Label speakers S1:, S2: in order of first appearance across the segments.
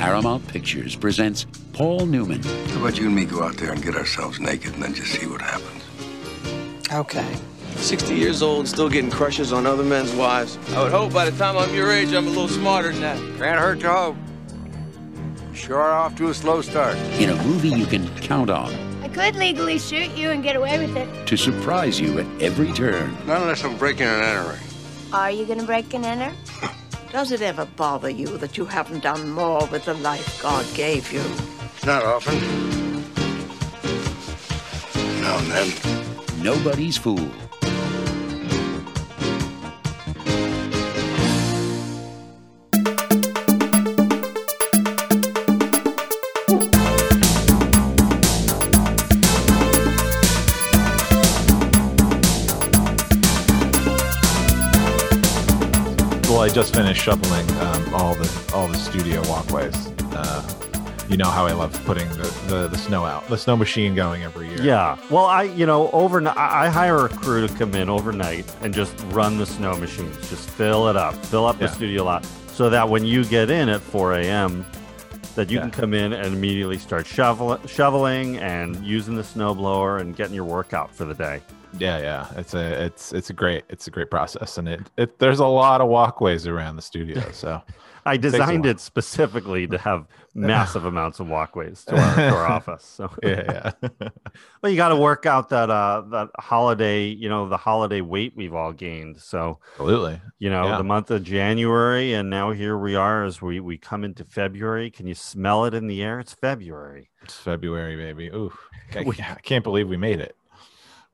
S1: Paramount Pictures presents Paul Newman.
S2: How about you and me go out there and get ourselves naked and then just see what happens?
S3: Okay.
S4: 60 years old, still getting crushes on other men's wives. I would hope by the time I'm your age, I'm a little smarter than that.
S2: Can't hurt to hope. Sure off to a slow start.
S1: In a movie you can count on
S5: I could legally shoot you and get away with it.
S1: to surprise you at every turn.
S2: Not unless I'm breaking and entering.
S5: Are you gonna break and enter?
S6: Does it ever bother you that you haven't done more with the life God gave you?
S2: Not often. Now and then.
S1: Nobody's fool.
S7: Just finished shoveling um, all the all the studio walkways. Uh, you know how I love putting the, the, the snow out, the snow machine going every year.
S8: Yeah. Well, I, you know, overnight, I hire a crew to come in overnight and just run the snow machines, just fill it up, fill up
S7: Yeah.
S8: the studio lot, so that when you get in at 4 a.m., that you
S7: Yeah.
S8: can come in and immediately start shovel- shoveling and using the snowblower and getting your workout for the day.
S7: Yeah, yeah. It's a it's it's a great it's a great process, and it, it there's a lot of walkways around the studio. So
S8: I designed it specifically to have massive amounts of walkways to our, to our office. So
S7: yeah, yeah.
S8: well, you got to work out that uh that holiday, you know, the holiday weight we've all gained. So
S7: absolutely.
S8: you know
S7: Yeah.
S8: the month of january and now here we are as we we come into february can you smell it in the air it's february
S7: It's February, baby. Ooh, I,
S8: We-
S7: I can't believe we made it.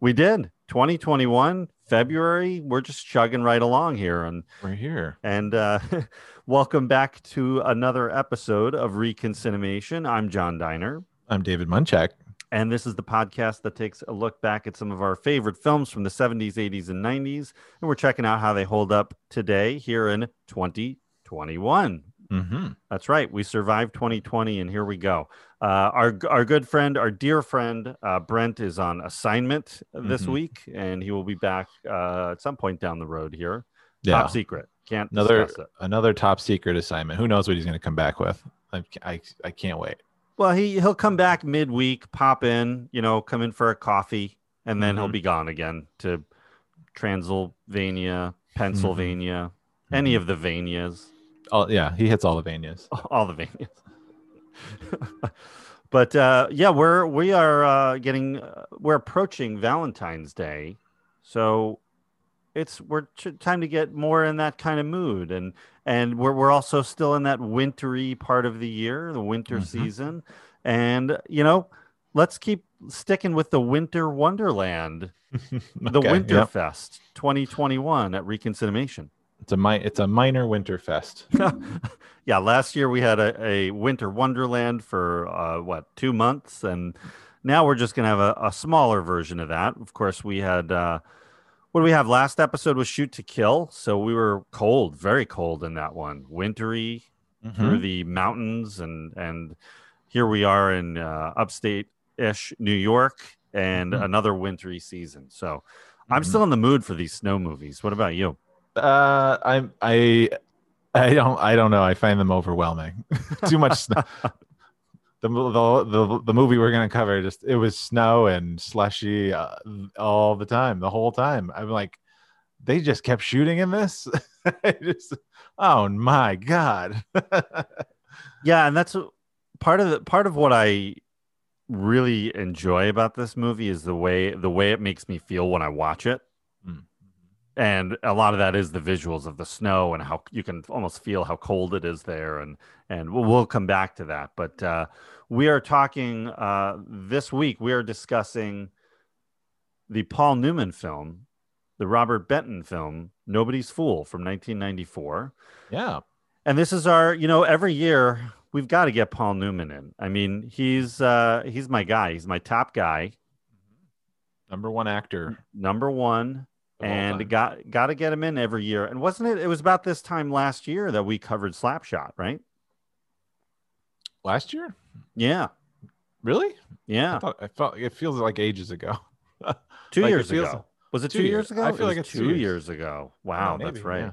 S8: We did 2021 february we're just chugging right along here and
S7: We're here.
S8: and uh welcome back to another episode of reconcinimation i'm john diner
S7: I'm David Munchak.
S8: and this is the podcast that takes a look back at some of our favorite films from the 70s 80s and 90s and we're checking out how they hold up today here in 2021
S7: Mm-hmm.
S8: That's right. We survived 2020, and here we go. Uh, our our good friend, our dear friend uh, Brent, is on assignment this
S7: Mhm.
S8: week, and he will be back uh, at some point down the road here.
S7: Yeah,
S8: Top secret. Can't
S7: another
S8: it.
S7: another top secret assignment. Who knows what he's going to come back with? I, I I can't wait.
S8: Well, he he'll come back midweek, pop in, you know, come in for a coffee, and then he'll
S7: Mhm.
S8: be gone again to Transylvania, Pennsylvania, any
S7: Mhm.
S8: of the Vanias.
S7: Oh yeah, he hits all the Vanias.
S8: all the venues. but uh, yeah, we're we are uh, getting uh, we're approaching Valentine's Day, so it's we're ch- time to get more in that kind of mood, and and we're we're also still in that wintry part of the year, the winter
S7: Mhm.
S8: season, and you know, let's keep sticking with the winter wonderland, the
S7: Okay,
S8: Winter
S7: yep.
S8: Fest 2021 at Reconcinimation.
S7: It's a mi- it's a minor winter fest.
S8: yeah, last year we had a, a winter wonderland for uh, what two months, and now we're just gonna have a, a smaller version of that. Of course, we had uh, what do we have? Last episode was Shoot to Kill, so we were cold, very cold in that one, wintry through
S7: Mhm.
S8: the mountains, and and here we are in uh, upstate ish New York, and
S7: Mhm.
S8: another wintry season. So I'm
S7: Mhm.
S8: still in the mood for these snow movies. What about you?
S7: Uh, I'm I I don't I don't know. I find them overwhelming. Too much snow. The, the the the movie we're gonna cover just it was snow and slushy uh, all the time, the whole time. I'm like, they just kept shooting in this. Just, oh my god.
S8: yeah and that's part of the part of what i really enjoy about this movie is the way the way it makes me feel when i watch it
S7: Mm.
S8: And a lot of that is the visuals of the snow and how you can almost feel how cold it is there and and we'll, we'll come back to that but uh we are talking uh this week we are discussing the paul newman film the robert benton film nobody's fool from 1994
S7: yeah.
S8: and this is our, you know, every year we've got to get Paul Newman in. I mean, he's uh he's my guy. He's my top guy,
S7: Number one actor.
S8: number one, and got got to get him in every year. And wasn't it? It was about this time last year that we covered Slapshot, right?
S7: last year.
S8: Yeah,
S7: Really? I
S8: yeah,
S7: thought I felt it feels like ages ago.
S8: two
S7: like
S8: years
S7: feels-
S8: ago. Was it
S7: two years.
S8: years ago?
S7: I
S8: It
S7: feel like
S8: was
S7: it's two years.
S8: years ago. Wow,
S7: maybe,
S8: that's right.
S7: yeah.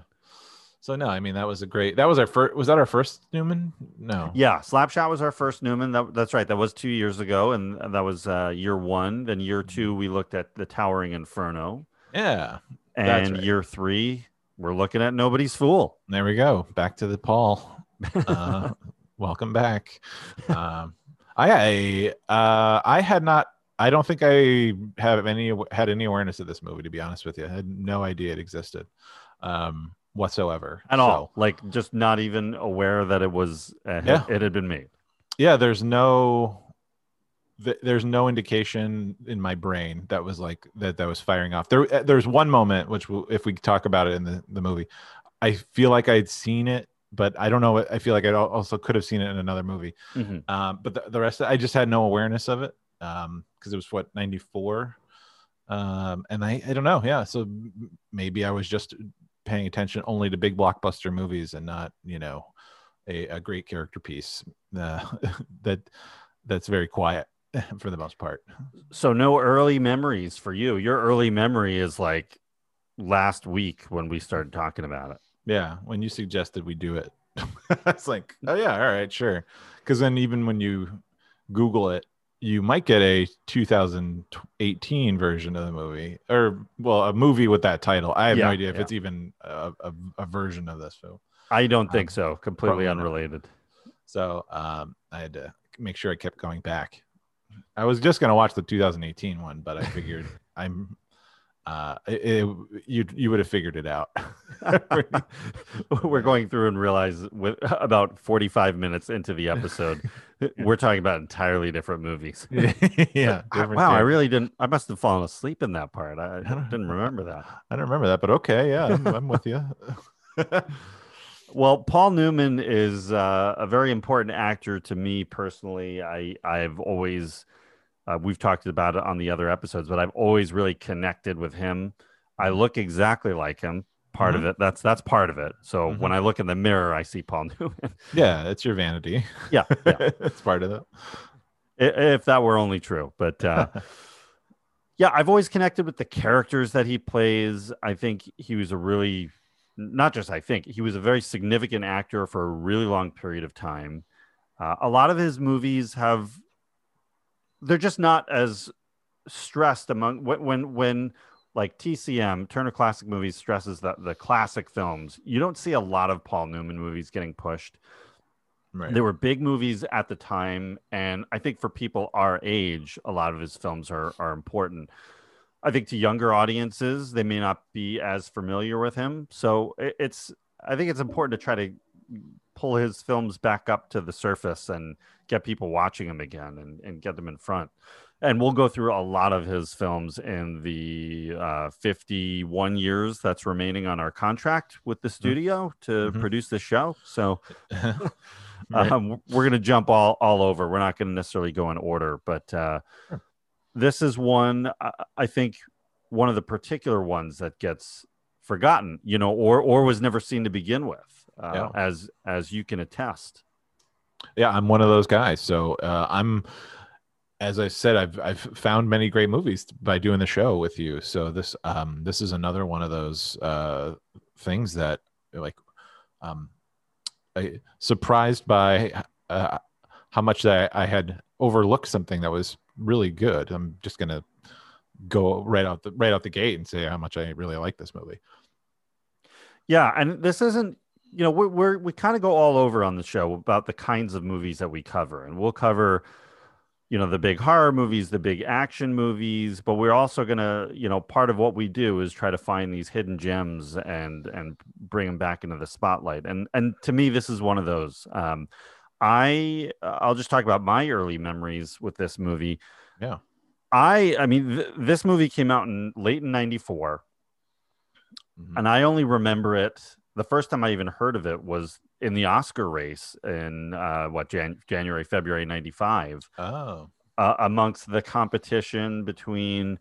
S7: So no, I mean that was a great. That was our first. Was that our first Newman? No.
S8: Yeah, Slapshot was our first Newman. That, that's right. That was two years ago, and that was uh, year one. Then year two, we looked at the Towering Inferno,
S7: Yeah.
S8: And
S7: right.
S8: year three, we're looking at Nobody's Fool.
S7: There we go. Back to the Paul. Uh, welcome back. Um, I uh, I had not. I don't think I have any had any awareness of this movie. To be honest with you, I had no idea it existed um, whatsoever
S8: At
S7: So,
S8: all, like just not even aware that it was uh,
S7: Yeah.
S8: it had been made.
S7: yeah there's no th- there's no indication in my brain that was like that that was firing off. There uh, there's one moment which will, if we talk about it in the, the movie i feel like i'd seen it but i don't know i feel like i also could have seen it in another movie.
S8: Mhm.
S7: um, but the, the rest i just had no awareness of it um because it was what 94 um and i i don't know yeah so maybe i was just paying attention only to big blockbuster movies and not you know a, a great character piece uh, that that's very quiet for the most part
S8: So no early memories for you. Your early memory is like last week when we started talking about it.
S7: yeah when you suggested we do it it's like oh yeah all right sure because then even when you google it you might get a 2018 version of the movie or well a movie with that title i have
S8: Yeah,
S7: no idea if
S8: yeah.
S7: it's even a, a, a version of this film
S8: I don't think
S7: Um,
S8: so. Completely
S7: probably not.
S8: unrelated.
S7: so um i had to make sure i kept going back i was just going to watch the 2018 one but i figured i'm uh it, it- you you would have figured it out.
S8: We're going through and realize with about 45 minutes into the episode we're talking about entirely different movies.
S7: Yeah
S8: I-
S7: different
S8: wow i really didn't i must have fallen asleep in that part. I,
S7: don't-
S8: didn't remember that.
S7: I don't remember that, but okay, yeah, I'm, I'm with you.
S8: Well paul newman is uh, a very important actor to me personally i i've always uh, we've talked about it on the other episodes but i've always really connected with him i look exactly like him part of it that's that's part of it so
S7: Mhm.
S8: when i look in the mirror i see paul newman
S7: yeah, it's your vanity.
S8: yeah, yeah.
S7: it's part of it.
S8: If that were only true but uh yeah i've always connected with the characters that he plays i think he was a really not just i think he was a very significant actor for a really long period of time uh, a lot of his movies have they're just not as stressed among when when, when like TCM Turner Classic Movies stresses that the classic films. You don't see a lot of Paul Newman movies getting pushed.
S7: Right.
S8: They were big movies at the time, and I think for people our age, a lot of his films are are important. I think to younger audiences, they may not be as familiar with him. So it, it's I think it's important to try to pull his films back up to the surface and get people watching him again and, and get them in front. And we'll go through a lot of his films in the uh, 51 years that's remaining on our contract with the studio to
S7: Mhm.
S8: produce the show. So um, we're gonna jump all all over. We're not gonna necessarily go in order, but uh,
S7: Sure.
S8: This is one I, think one of the particular ones that gets forgotten, you know, or or was never seen to begin with, uh,
S7: Yeah.
S8: as as you can attest.
S7: yeah, I'm one of those guys. So uh, I'm, as I said, I've I've found many great movies by doing the show with you. So this um this is another one of those uh things that like um I surprised by uh, how much that I had overlooked something that was really good. I'm just gonna go right out the right out the gate and say how much I really like this movie.
S8: Yeah, and this isn't, you know, we're, we're we kind of go all over on the show about the kinds of movies that we cover, and we'll cover, you know, the big horror movies, the big action movies, but we're also gonna, you know, part of what we do is try to find these hidden gems and and bring them back into the spotlight, and and to me, this is one of those. Um, I I'll just talk about my early memories with this movie.
S7: Yeah.
S8: I I mean, th- this movie came out in late in '94
S7: Mhm.
S8: and I only remember it. The first time I even heard of it was in the Oscar race in uh, what Jan- January, February '95,
S7: Oh,
S8: uh, amongst the competition between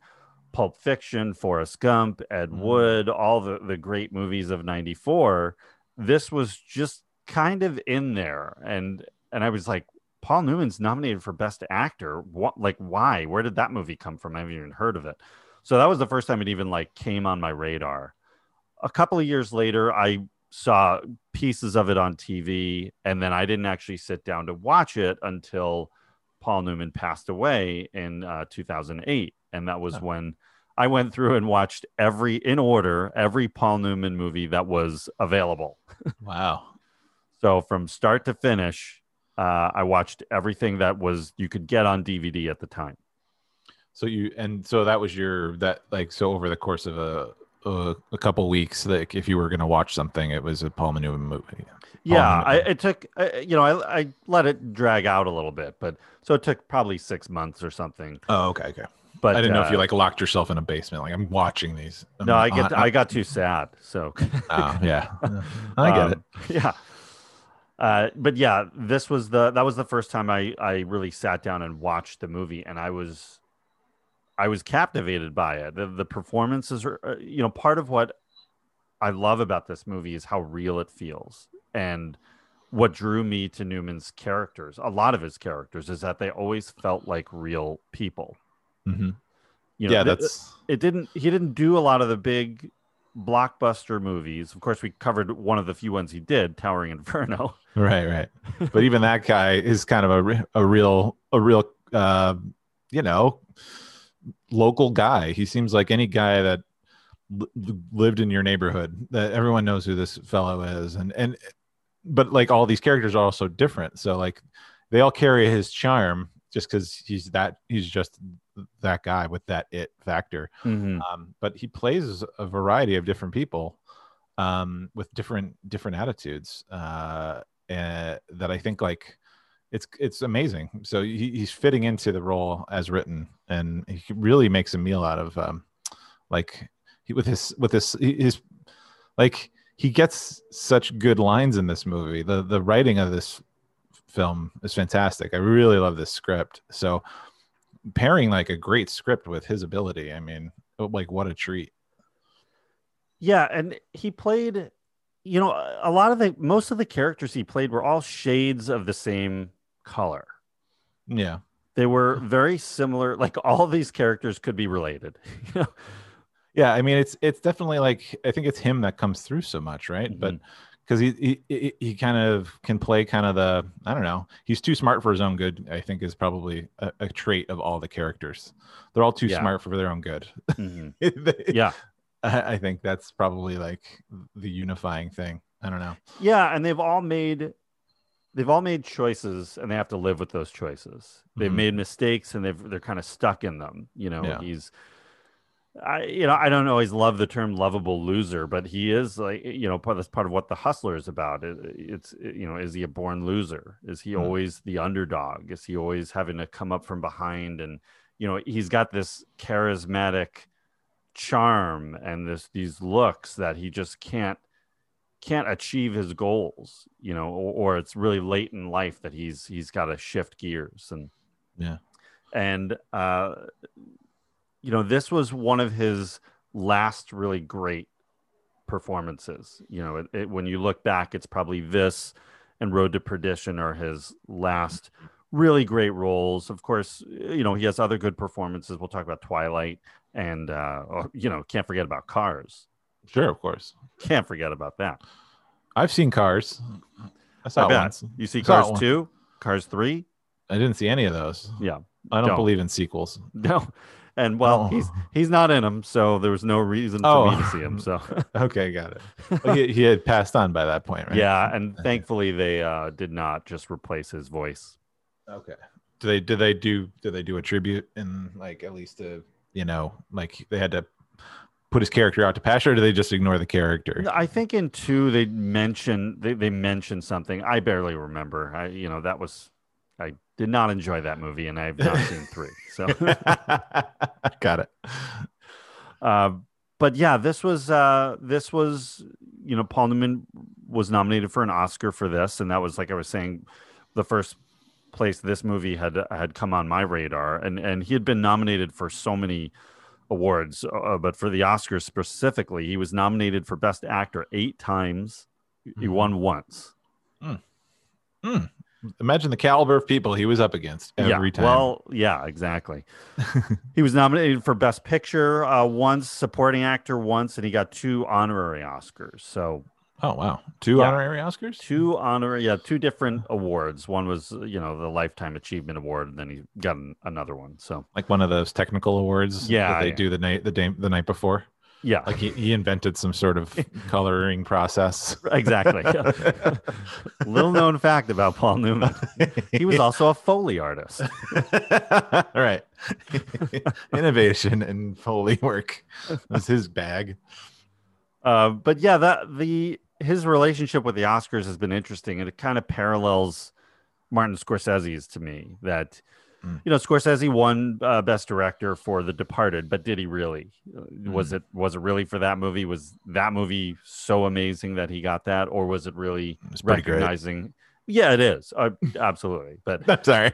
S8: Pulp Fiction, Forrest Gump, Ed
S7: Mhm.
S8: Wood, all the the great movies of '94. This was just kind of in there, and and I was like, Paul Newman's nominated for Best Actor. What? Like, why? Where did that movie come from? I haven't even heard of it. So that was the first time it even like came on my radar. A couple of years later, I saw pieces of it on TV, and then I didn't actually sit down to watch it until Paul Newman passed away in uh, 2008, and that was when I went through and watched every in order every Paul Newman movie that was available.
S7: Wow.
S8: So from start to finish, uh, I watched everything that was you could get on DVD at the time.
S7: So you and so that was your that like so over the course of a a, a couple weeks, like if you were going to watch something, it was a Paul Newman movie. Paul
S8: Yeah, I, it took uh, you know I, I let it drag out a little bit, but so it took probably six months or something.
S7: oh, okay, okay.
S8: But
S7: I didn't know if you
S8: uh,
S7: like locked yourself in a basement. Like I'm watching these. I'm
S8: No, I
S7: on-
S8: get I got too sad. So
S7: oh, yeah, I get it.
S8: Um, Yeah. Uh, but yeah, this was the that was the first time I I really sat down and watched the movie, and I was I was captivated by it. The the performances are uh, you know part of what I love about this movie is how real it feels, and what drew me to Newman's characters, a lot of his characters, is that they always felt like real people.
S7: hmm
S8: You know,
S7: yeah,
S8: th-
S7: that's
S8: it didn't he didn't do a lot of the big blockbuster movies of course we covered one of the few ones he did towering inferno
S7: right, right. But even that guy is kind of a a real a real uh, you know local guy. He seems like any guy that li- lived in your neighborhood that everyone knows who this fellow is, and and but like all these characters are also different. So like they all carry his charm just because he's that he's just that guy with that it factor.
S8: Mm-hmm.
S7: um, but he plays a variety of different people um, with different different attitudes uh, uh, that I think like it's it's amazing. So he, he's fitting into the role as written, and he really makes a meal out of um, like he, with his with his his like he gets such good lines in this movie. The the writing of this film is fantastic. I really love this script. So pairing like a great script with his ability, I mean, oh, like what a treat.
S8: yeah and he played you know a lot of the most of the characters he played were all shades of the same color
S7: Yeah.
S8: they were very similar like all these characters could be related you know
S7: Yeah, I mean it's it's definitely like I think it's him that comes through so much, right? But mm-hmm. Because he, he he he kind of can play kind of the I don't know he's too smart for his own good. I think is probably a, a trait of all the characters. They're all too
S8: Yeah.
S7: smart for their own good.
S8: Mhm.
S7: They-
S8: yeah
S7: I, I think that's probably like the unifying thing. I don't know.
S8: Yeah, and they've all made they've all made choices and they have to live with those choices. They've
S7: Mhm.
S8: made mistakes and they've they're kind of stuck in them. You know,
S7: Yeah.
S8: he's I you know, I don't always love the term lovable loser, but he is like you know, part that's part of what the hustler is about. It, it's you know, is he a born loser? Is he
S7: Mhm.
S8: always the underdog? Is he always having to come up from behind and you know, he's got this charismatic charm and this these looks that he just can't can't achieve his goals you know or, or it's really late in life that he's he's got to shift gears and
S7: Yeah.
S8: and uh you know this was one of his last really great performances you know it, it, when you look back it's probably this and road to perdition are his last really great roles of course you know he has other good performances we'll talk about twilight and uh oh, you know can't forget about cars
S7: Sure, of course.
S8: can't forget about that
S7: I've seen Cars. I saw
S8: I
S7: once.
S8: You see Cars 2, Cars 3?
S7: I didn't see any of those.
S8: Yeah.
S7: I don't,
S8: Don't.
S7: believe in sequels.
S8: No. And well,
S7: Oh.
S8: he's he's not in them, so there was no reason for
S7: Oh.
S8: me to see him. So
S7: Okay, got it. Well, he, he had passed on by that point, right?
S8: yeah, and thankfully they uh, did not just replace his voice.
S7: Okay. Do they do they do did they do a tribute in like at least a you know like they had to put his character out to pasture or do they just ignore the character?
S8: I think in two they mentioned they, they mentioned something. I barely remember. I you know that was I did not enjoy that movie, and I've not seen three. So
S7: got it.
S8: Uh, but yeah, this was uh, this was you know Paul Newman was nominated for an Oscar for this, and that was like I was saying, the first place this movie had had come on my radar, and and he had been nominated for so many awards, uh, but for the Oscars specifically, he was nominated for Best Actor eight times. He
S7: Mhm.
S8: won once.
S7: Imagine the caliber of people he was up against every
S8: yeah,
S7: time.
S8: Well, yeah, exactly. he was nominated for Best Picture uh, once, Supporting Actor once, and he got two honorary Oscars. So
S7: Oh wow, two
S8: Yeah.
S7: honorary Oscars.
S8: two honor yeah two different awards one was you know the lifetime achievement award and then he got an, another one so
S7: like one of those technical awards.
S8: Yeah,
S7: that they
S8: yeah.
S7: do the night the day the night before.
S8: Yeah
S7: Like he, he invented some sort of coloring process.
S8: exactly little known fact about paul newman he was also a foley artist All
S7: right. Innovation and Foley work was his bag.
S8: Uh, but yeah, that the his relationship with the Oscars has been interesting, and it kind of parallels Martin Scorsese's to me. That
S7: Mm.
S8: you know, Scorsese won uh, Best Director for The Departed, but did he really? Uh, Was
S7: Mm.
S8: it was it really for that movie? Was that movie so amazing that he got that, or was it really
S7: It's pretty great.
S8: recognizing? Yeah, it is uh, absolutely, but
S7: I'm sorry.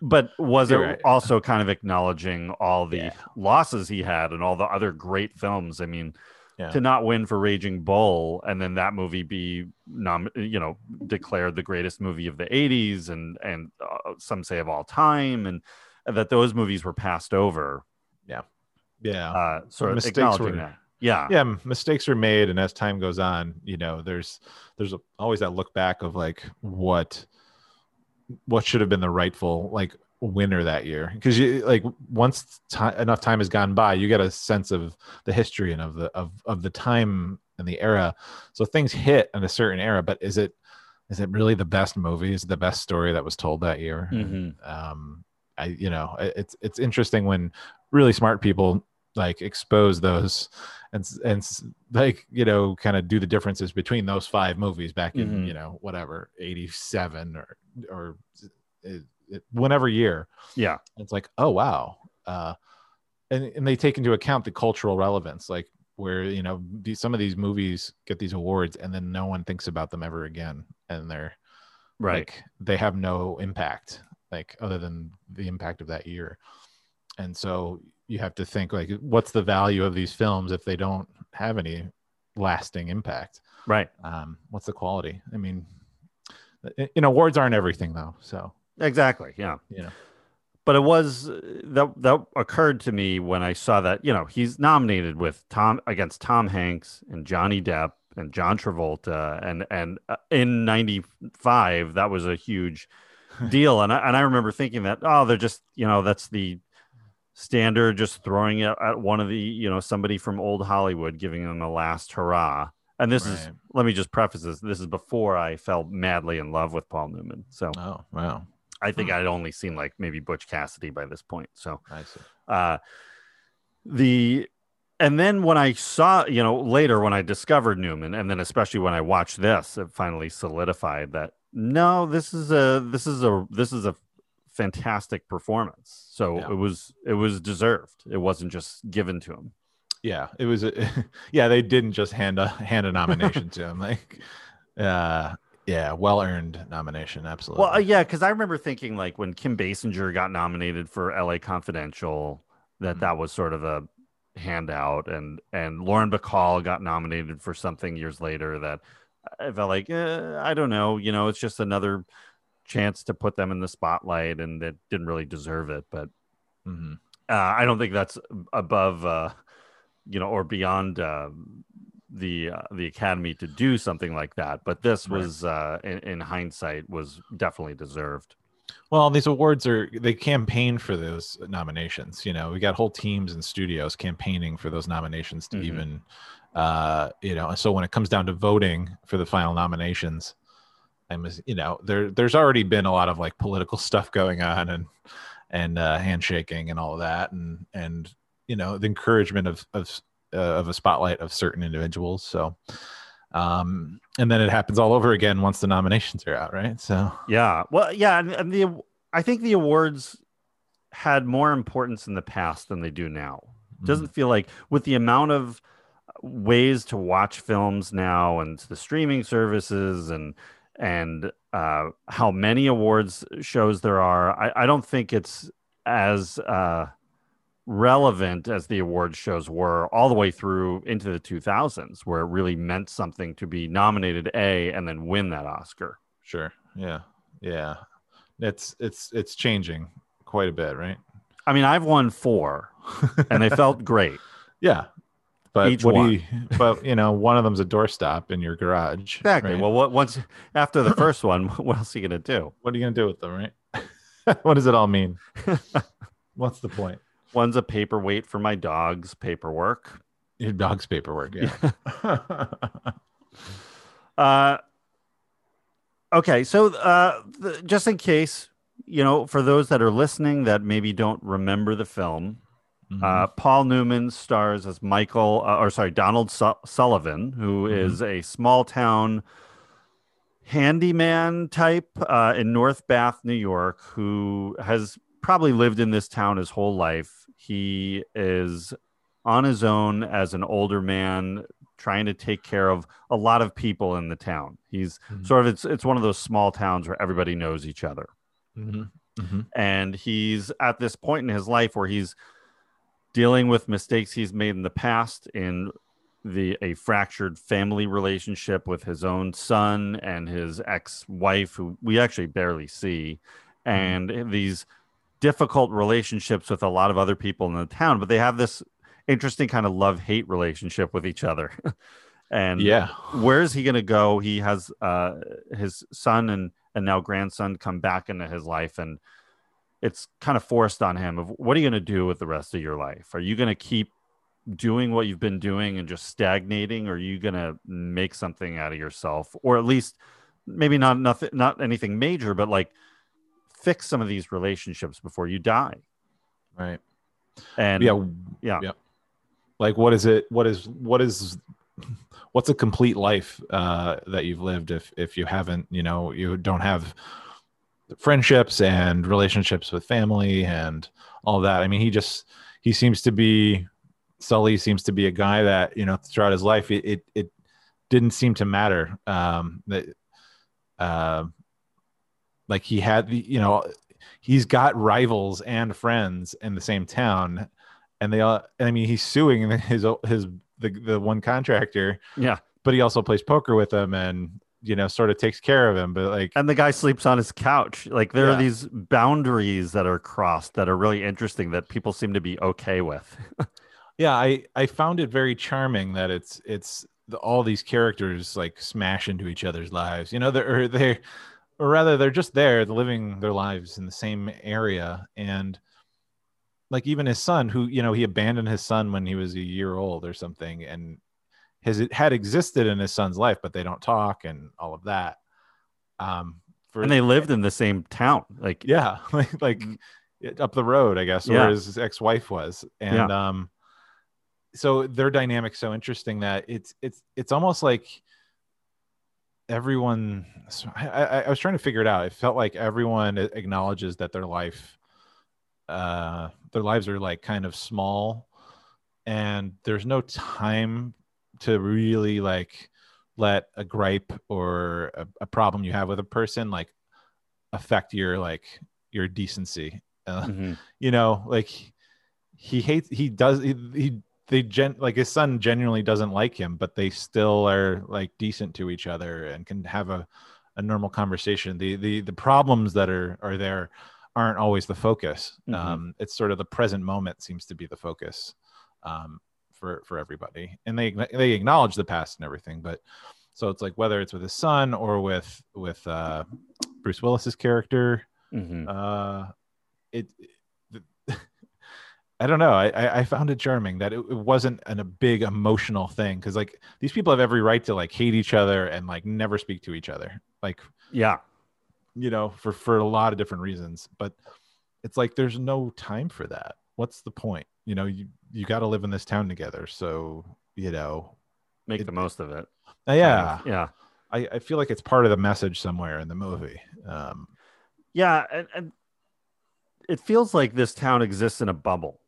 S8: but was it
S7: You're right.
S8: also kind of acknowledging all the
S7: Yeah.
S8: losses he had and all the other great films? I mean,
S7: Yeah.
S8: to not win for Raging Bull and then that movie be nom- you know declared the greatest movie of the 80s and and uh, some say of all time and that those movies were passed over
S7: Yeah.
S8: uh sort of
S7: Mistakes
S8: acknowledging
S7: were-
S8: that yeah
S7: yeah mistakes are made and as time goes on you know there's there's a, always that look back of like what what should have been the rightful like winner that year because you like once ti enough time has gone by you get a sense of the history and of the of, of the time and the era so things hit in a certain era but is it is it really the best movie is the best story that was told that year
S8: Mhm.
S7: um i you know it- it's it's interesting when really smart people like expose those and and like you know kind of do the differences between those five movies back in
S8: Mhm.
S7: you know whatever 87 or or whenever year.
S8: Yeah.
S7: It's like oh wow. Uh and, and they take into account the cultural relevance like where you know these, some of these movies get these awards and then no one thinks about them ever again. And they're
S8: right.
S7: like they have no impact like other than the impact of that year. And so you have to think like what's the value of these films if they don't have any lasting impact?
S8: Right.
S7: Um what's the quality? I mean know awards aren't everything though so
S8: exactly yeah.
S7: You know?
S8: But it was uh, that that occurred to me when I saw that you know he's nominated with Tom against Tom Hanks and Johnny Depp and John Travolta and and uh, in '95 that was a huge deal. And I, and I remember thinking that oh they're just you know that's the standard just throwing it at one of the you know somebody from old Hollywood giving them a last hurrah. And this is let me just preface this this is before I fell madly in love with Paul Newman so.
S7: Oh wow
S8: I think I'd only seen like maybe Butch Cassidy by this point so
S7: i see.
S8: uh the and then when i saw you know later when i discovered newman and then especially when i watched this it finally solidified that no this is a this is a this is a fantastic performance. So
S7: Yeah.
S8: it was it was deserved. It wasn't just given to him.
S7: Yeah it was a, yeah they didn't just hand a hand a nomination to him like uh yeah well earned nomination absolutely
S8: well uh, yeah because i remember thinking like when kim basinger got nominated for la confidential that
S7: Mhm.
S8: that was sort of a handout and and lauren bacall got nominated for something years later that i felt like eh, i don't know you know it's just another chance to put them in the spotlight and that didn't really deserve it but
S7: Mhm.
S8: uh, I don't think that's above, uh, you know, or beyond uh, the uh, the academy to do something like that. But this was, uh, in, in hindsight, was definitely deserved.
S7: Well, these awards are they campaign for those nominations. You know, we got whole teams and studios campaigning for those nominations to
S8: Mhm.
S7: even, uh, you know. So when it comes down to voting for the final nominations, I'm, you know, there there's already been a lot of like political stuff going on and and uh, handshaking and all of that, and and you know the encouragement of of uh, of a spotlight of certain individuals. So. Um, and then it happens all over again once the nominations are out, right? So
S8: Yeah. Well, yeah, and, and the I think the awards had more importance in the past than they do now.
S7: mm-hmm.
S8: doesn't feel like with the amount of ways to watch films now and the streaming services and and uh, how many awards shows there are I, I don't think it's as uh, relevant as the award shows were all the way through into the 2000s where it really meant something to be nominated a and then win that oscar
S7: Sure. Yeah. Yeah. It's it's it's changing quite a bit, right?
S8: i mean i've won four and they felt great
S7: Yeah. but
S8: Each
S7: what
S8: one.
S7: do you? But you know, one of them's a doorstop in your garage.
S8: Exactly.
S7: right?
S8: Well, what once after the first one, what else are you gonna do?
S7: what are you gonna do with them, right? what does it all mean? What's the point?
S8: One's a paperweight for my dog's paperwork.
S7: Your dog's paperwork. Yeah.
S8: Uh, okay, so uh, th- just in case, you know, for those that are listening that maybe don't remember the film,
S7: Mhm.
S8: uh, Paul Newman stars as Michael, uh, or sorry, Donald Su- Sullivan, who is a small town handyman type uh, in North Bath, New York, who has probably lived in this town his whole life. He is on his own as an older man trying to take care of a lot of people in the town. He's
S7: Mhm.
S8: sort of it's it's one of those small towns where everybody knows each other
S7: Mhm. Mhm.
S8: and he's at this point in his life where he's dealing with mistakes he's made in the past in the a fractured family relationship with his own son and his ex-wife who we actually barely see and these difficult relationships with a lot of other people in the town but they have this interesting kind of love-hate relationship with each other and
S7: Yeah.
S8: where is he going to go? He has uh, his son and and now grandson come back into his life, and it's kind of forced on him. Of what are you going to do with the rest of your life? Are you going to keep doing what you've been doing and just stagnating, or are you going to make something out of yourself, or at least maybe not nothing, not anything major, but like fix some of these relationships before you die?
S7: Right.
S8: And
S7: yeah.
S8: yeah.
S7: Yeah. Like, what is it? What is what is what's a complete life uh, that you've lived if if you haven't, you know, you don't have friendships and relationships with family and all that. I mean, he just he seems to be Sully seems to be a guy that you know throughout his life it it, it didn't seem to matter um, that uh, like he had the you know he's got rivals and friends in the same town and they all and i mean he's suing his his the, the one contractor
S8: yeah,
S7: but he also plays poker with him and you know sort of takes care of him but like
S8: and the guy sleeps on his couch. Like there
S7: Yeah.
S8: are these boundaries that are crossed that are really interesting that people seem to be okay with.
S7: yeah i i found it very charming that it's it's the, all these characters like smash into each other's lives you know they're they're or rather they're just there living their lives in the same area and like even his son who you know he abandoned his son when he was a year old or something and has it had existed in his son's life but they don't talk and all of that um for
S8: and they lived in the same town. Like
S7: yeah like like up the road i guess
S8: Mm. Yeah.
S7: where his ex-wife was and um so their dynamic's so interesting that it's it's it's almost like everyone I, I, I was trying to figure it out it felt like everyone acknowledges that their life uh their lives are like kind of small and there's no time to really like let a gripe or a, a problem you have with a person like affect your like your decency uh,
S8: mhm.
S7: you know like he hates he does he, he they gen like his son genuinely doesn't like him but they still are like decent to each other and can have a, a normal conversation the the the problems that are are there aren't always the focus
S8: Mhm.
S7: um it's sort of the present moment seems to be the focus um for for everybody and they they acknowledge the past and everything but so it's like whether it's with his son or with with uh bruce willis's character
S8: Mhm.
S7: uh it- i don't know I, I i found it charming that it, it wasn't an, a big emotional thing because like these people have every right to like hate each other and like never speak to each other like
S8: yeah.
S7: you know for for a lot of different reasons but it's like there's no time for that what's the point you know you you got to live in this town together so you know
S8: Make
S7: It-
S8: the most of it.
S7: uh, yeah.
S8: Yeah.
S7: I, I feel like it's part of the message somewhere in the movie um
S8: Yeah, and, and it feels like this town exists in a bubble.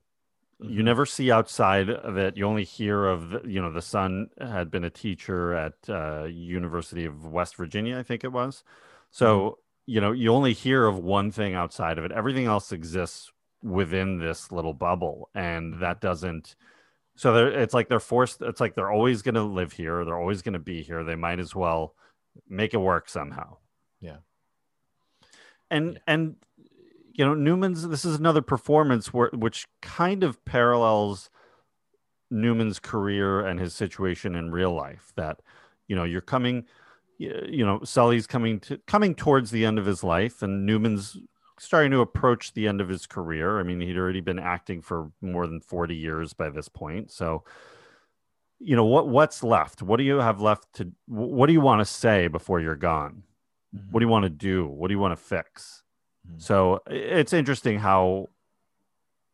S8: You
S7: Mhm.
S8: never see outside of it. You only hear of the, you know, the son had been a teacher at uh, University of West Virginia, I think it was. So you know, you only hear of one thing outside of it. Everything else exists within this little bubble, and that doesn't. So they're, it's like they're forced. It's like they're always going to live here. They're always going to be here. They might as well make it work somehow.
S7: Yeah.
S8: And and you know Newman's. This is another performance where which kind of parallels Newman's career and his situation in real life. That you know you're coming, you know Sully's coming to coming towards the end of his life, and Newman's starting to approach the end of his career. I mean, he'd already been acting for more than 40 years by this point. So, you know, what what's left? What do you have left to what do you want to say before you're gone? Mm-hmm. What do you want to do? What do you want to fix?
S7: Mhm.
S8: So, it's interesting how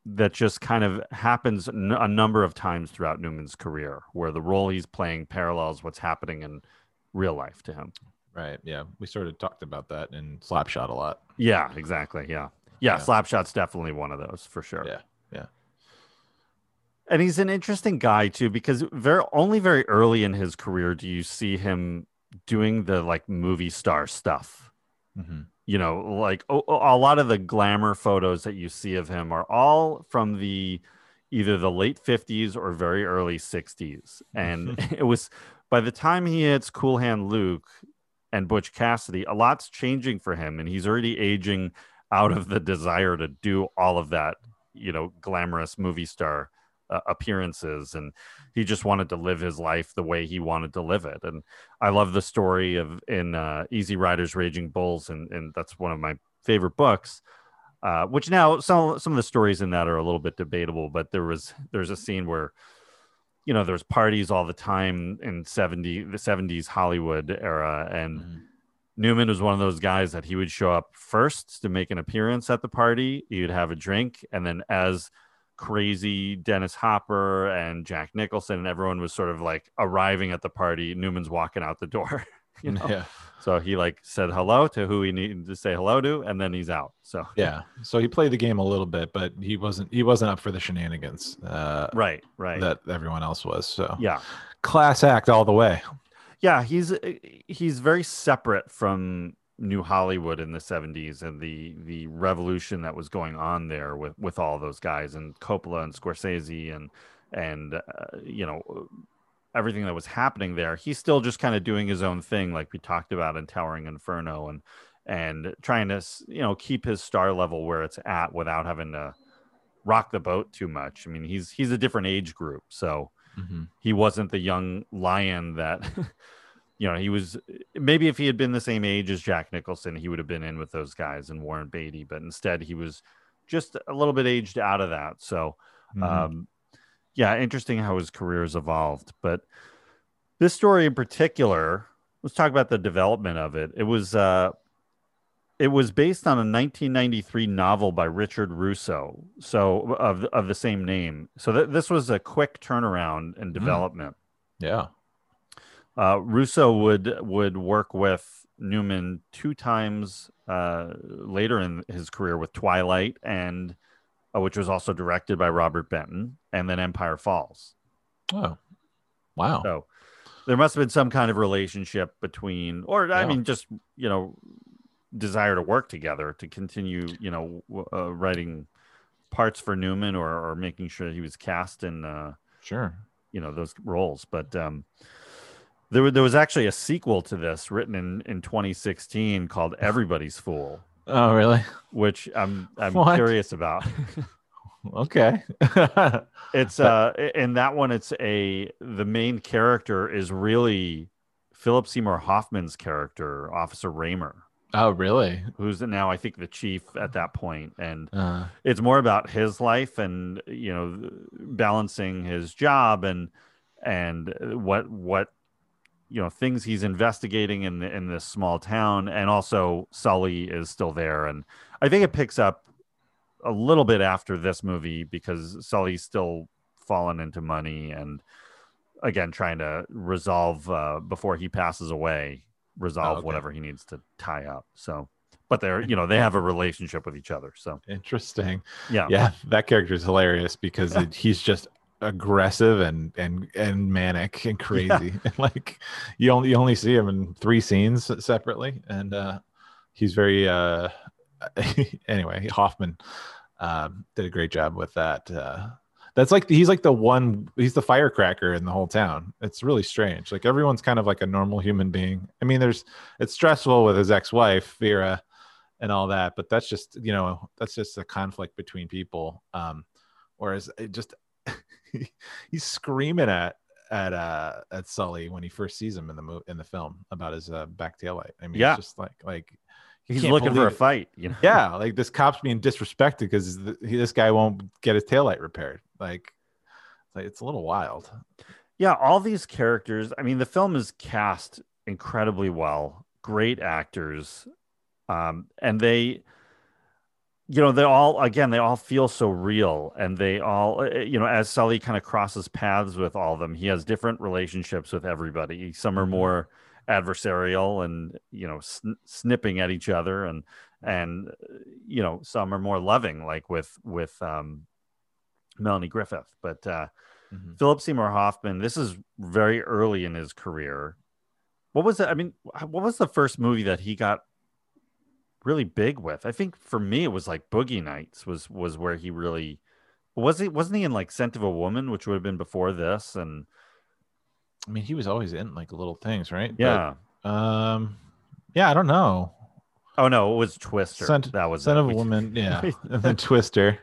S8: that just kind of happens n- a number of times throughout Newman's career where the role he's playing parallels what's happening in real life to him.
S7: Right. Yeah. We sort of talked about that in Slapshot a lot.
S8: Yeah, exactly. Yeah. Yeah,
S7: Yeah.
S8: Slapshot's definitely one of those for sure.
S7: Yeah. Yeah.
S8: And he's an interesting guy too because very only very early in his career do you see him doing the like movie star stuff.
S7: hmm
S8: You know, like a, a lot of the glamour photos that you see of him are all from the either the late 50s or very early 60s. And it was by the time he hits Cool Hand Luke and Butch Cassidy, a lot's changing for him and he's already aging out of the desire to do all of that, you know, glamorous movie star uh, appearances and he just wanted to live his life the way he wanted to live it and i love the story of in uh, easy riders raging bulls and, and that's one of my favorite books uh, which now some some of the stories in that are a little bit debatable but there was there's a scene where you know there's parties all the time in 70 the 70s hollywood era and
S7: Mhm.
S8: Newman was one of those guys that he would show up first to make an appearance at the party. He would have a drink, and then as crazy Dennis Hopper and Jack Nicholson and everyone was sort of like arriving at the party, Newman's walking out the door. You know?
S7: Yeah.
S8: So he like said hello to who he needed to say hello to, and then he's out. So
S7: Yeah. So he played the game a little bit, but he wasn't he wasn't up for the shenanigans uh,
S8: right, right,
S7: that everyone else was. So
S8: yeah.
S7: class act all the way.
S8: yeah he's he's very separate from new hollywood in the 70s and the the revolution that was going on there with with all those guys and coppola and scorsese and and uh, you know everything that was happening there he's still just kind of doing his own thing like we talked about in towering inferno and and trying to you know keep his star level where it's at without having to rock the boat too much i mean he's he's a different age group so
S7: Mhm.
S8: he wasn't the young lion that you know he was maybe if he had been the same age as jack nicholson he would have been in with those guys and warren beatty but instead he was just a little bit aged out of that so
S7: Mhm.
S8: um yeah interesting how his career has evolved but this story in particular let's talk about the development of it it was uh it was based on a 1993 novel by Richard Russo, so of of the same name. So th- this was a quick turnaround and development.
S7: yeah.
S8: Uh, Russo would would work with Newman two times uh, later in his career with Twilight, and uh, which was also directed by Robert Benton, and then Empire Falls.
S7: Oh. Wow.
S8: So there must have been some kind of relationship between, or I mean, just you know, desire to work together to continue, you know, uh, writing parts for Newman or or making sure he was cast in, uh,
S7: Sure.
S8: you know, those roles. But um, there was there was actually a sequel to this written in in 2016 called Everybody's Fool,
S7: Oh, really?
S8: which I'm I'm
S7: What?
S8: curious about.
S7: Okay.
S8: It's uh in that one it's a the main character is really Philip Seymour Hoffman's character, Officer Raymer,
S7: oh, really?
S8: who's now I think the chief at that point and
S7: Uh,
S8: it's more about his life and you know balancing his job and and what what you know things he's investigating in the, in this small town and also Sully is still there and I think it picks up a little bit after this movie because Sully's still fallen into money and again trying to resolve uh, before he passes away resolve
S7: okay.
S8: whatever he needs to tie up so but they're you know they have a relationship with each other so
S7: interesting.
S8: yeah
S7: Yeah, that character is hilarious because it, he's just aggressive and and and manic and crazy. like you only you only see him in three scenes separately, and uh, he's very uh, anyway. Hoffman um, did a great job with that. Uh, that's like he's like the one he's the firecracker in the whole town. It's really strange. Like everyone's kind of like a normal human being. I mean, there's it's stressful with his ex-wife Vera and all that, but that's just you know that's just a conflict between people. Um, whereas it just he's screaming at at uh at Sully when he first sees him in the mo- in the film about his uh, back tail light. I mean,
S8: Yeah.
S7: it's just like like
S8: He's looking for a
S7: it.
S8: fight. You know.
S7: Yeah, like this cop's being disrespected because this guy won't get his taillight repaired. Like, like it's a little wild.
S8: Yeah, all these characters. I mean, the film is cast incredibly well. Great actors, um, and they, you know, they all again they all feel so real, and they all, uh, you know, as Sully kind of crosses paths with all of them, he has different relationships with everybody. Some are
S7: Mhm.
S8: more adversarial and you know sn- snipping at each other, and and uh, you know some are more loving, like with with um, Melanie Griffith, but. uh
S7: Mhm.
S8: Philip Seymour Hoffman, this is very early in his career. What was it? I mean, what was the first movie that he got really big with? I think for me it was like Boogie Nights was was where he really was he wasn't he in like Scent of a Woman, which would have been before this and
S7: I mean, he was always in like little things, right?
S8: yeah.
S7: But, um, yeah, I don't know.
S8: oh no, it was Twister.
S7: Scent,
S8: that was
S7: Son
S8: it.
S7: of a Woman, yeah. and then Twister.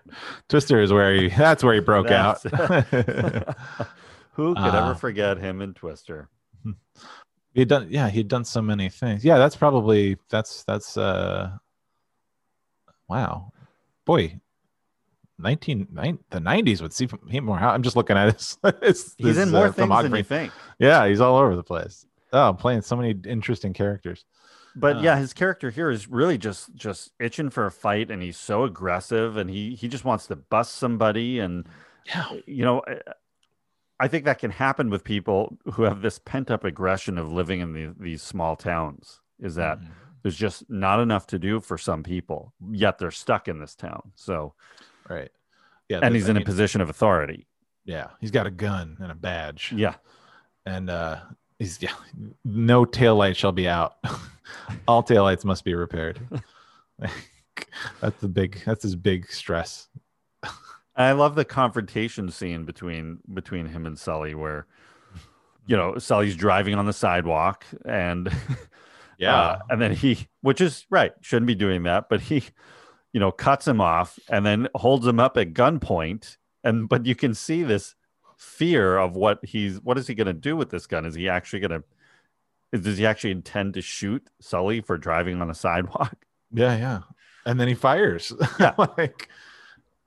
S7: Twister is where he. That's where he broke out.
S8: Who could
S7: Uh,
S8: ever forget him in Twister?
S7: He had done. Yeah, he'd done so many things. Yeah, that's probably that's that's. uh Wow, boy. 19, nine, the 90s would see him more. I'm just looking at his. his
S8: He's
S7: his,
S8: in more
S7: uh,
S8: things than you think.
S7: Yeah, he's all over the place. Oh, playing so many interesting characters.
S8: but
S7: Uh,
S8: yeah his character here is really just just itching for a fight and he's so aggressive and he he just wants to bust somebody and
S7: Yeah.
S8: you know I- think that can happen with people who have this pent up aggression of living in the, these small towns is that
S7: Mhm.
S8: there's just not enough to do for some people yet they're stuck in this town so
S7: Right. Yeah.
S8: and he's
S7: I
S8: in a position of authority
S7: Yeah, he's got a gun and a badge.
S8: yeah
S7: and uh he's yeah no tail light shall be out all tail lights must be repaired that's the big that's his big stress
S8: I love the confrontation scene between between him and Sully, where you know Sully's driving on the sidewalk, and uh, and then he, which is right, shouldn't be doing that, but he, you know, cuts him off and then holds him up at gunpoint, and but you can see this fear of what he's what is he going to do with this gun? Is he actually going to? Does he actually intend to shoot Sully for driving on a sidewalk?
S7: yeah yeah and then he fires
S8: Yeah.
S7: like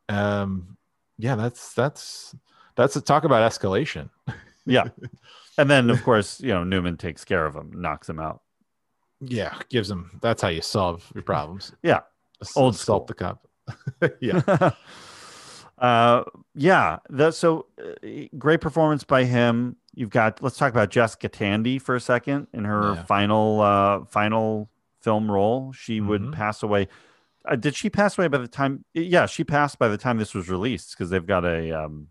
S7: um yeah that's that's that's a talk about escalation.
S8: Yeah, and then of course you know Newman takes care of him, knocks him out.
S7: yeah gives him that's how you solve your problems.
S8: Yeah.
S7: Ass-
S8: Old
S7: assault the cop yeah.
S8: Uh yeah so uh, great performance by him. You've got let's talk about jessica tandy for a second in her
S7: Yeah.
S8: final uh final film role. She would
S7: Mhm.
S8: pass away uh, did she pass away by the time yeah she passed by the time this was released because they've got a um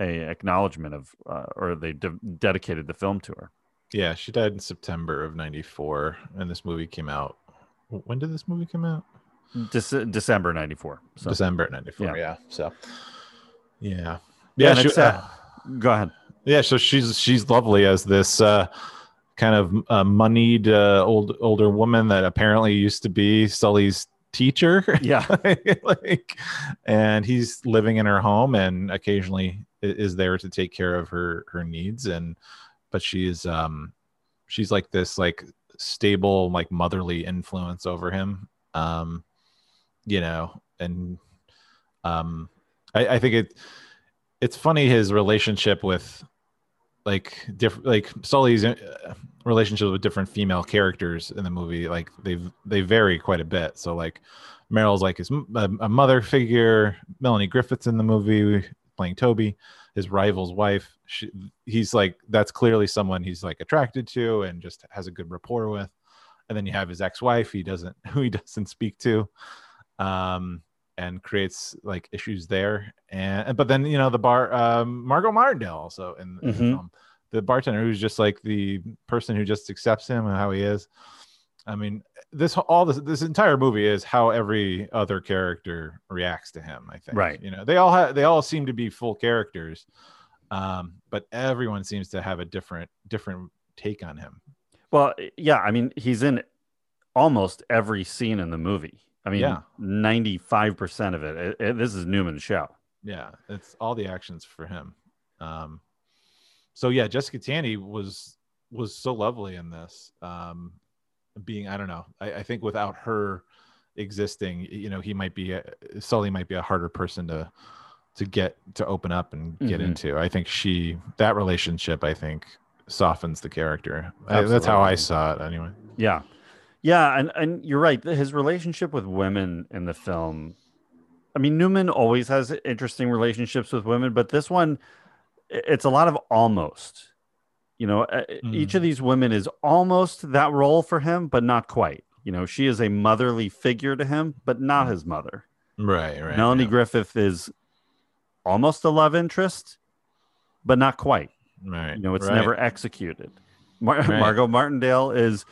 S8: a acknowledgement of uh, or they de- dedicated the film to her
S7: yeah she died in september of 94 and this movie came out when did this movie come out
S8: Dece- december 94 so
S7: December 94.
S8: Yeah.
S7: Yeah. So, yeah.
S8: Yeah,
S7: Yeah. she-
S8: uh, go ahead
S7: yeah. So she's, she's lovely as this, uh, kind of uh, moneyed, uh, old, older woman that apparently used to be Sully's teacher.
S8: yeah
S7: like, and he's living in her home and occasionally is there to take care of her, her needs. And, but she's, um, she's like this, like stable, like motherly influence over him. Um, you know, and um I, I think it it's funny his relationship with like different like Sully's uh, relationship with different female characters in the movie like they've they vary quite a bit. So like Beryl's like his a, mother figure Melanie Griffith's in the movie playing Toby his rival's wife. She, he's like that's clearly someone he's like attracted to and just has a good rapport with. And then you have his ex-wife he doesn't who he doesn't speak to um and creates like issues there. And but then you know the bar um margot martindale also in, in the
S8: Mhm.
S7: film the bartender who's just like the person who just accepts him and how he is i mean this all this this entire movie is how every other character reacts to him i think
S8: Right.
S7: you know they all have they all seem to be full characters um but everyone seems to have a different different take on him
S8: Well, yeah, I mean, he's in almost every scene in the movie. I mean,
S7: Yeah.
S8: ninety-five percent of it, it- it- This is Newman's show.
S7: yeah it's all the actions for him Um, so yeah, Jessica Tandy was was so lovely in this. Um, being I don't know, I, I think without her existing, you know, he might be a, Sully might be a harder person to to get to open up and get
S8: Mhm.
S7: into. I think she that relationship I think softens the character. I, that's how I saw it anyway.
S8: Yeah. Yeah, and and you're right. His relationship with women in the film. I mean, Newman always has interesting relationships with women, but this one it's a lot of almost. You know, uh, each of these women is almost that role for him, but not quite. You know, she is a motherly figure to him, but not his mother.
S7: Right, right.
S8: Melanie
S7: yeah.
S8: Griffith is almost a love interest, but not quite.
S7: Right.
S8: You know, it's
S7: right.
S8: never executed. Mar-
S7: Right.
S8: Margot Martindale is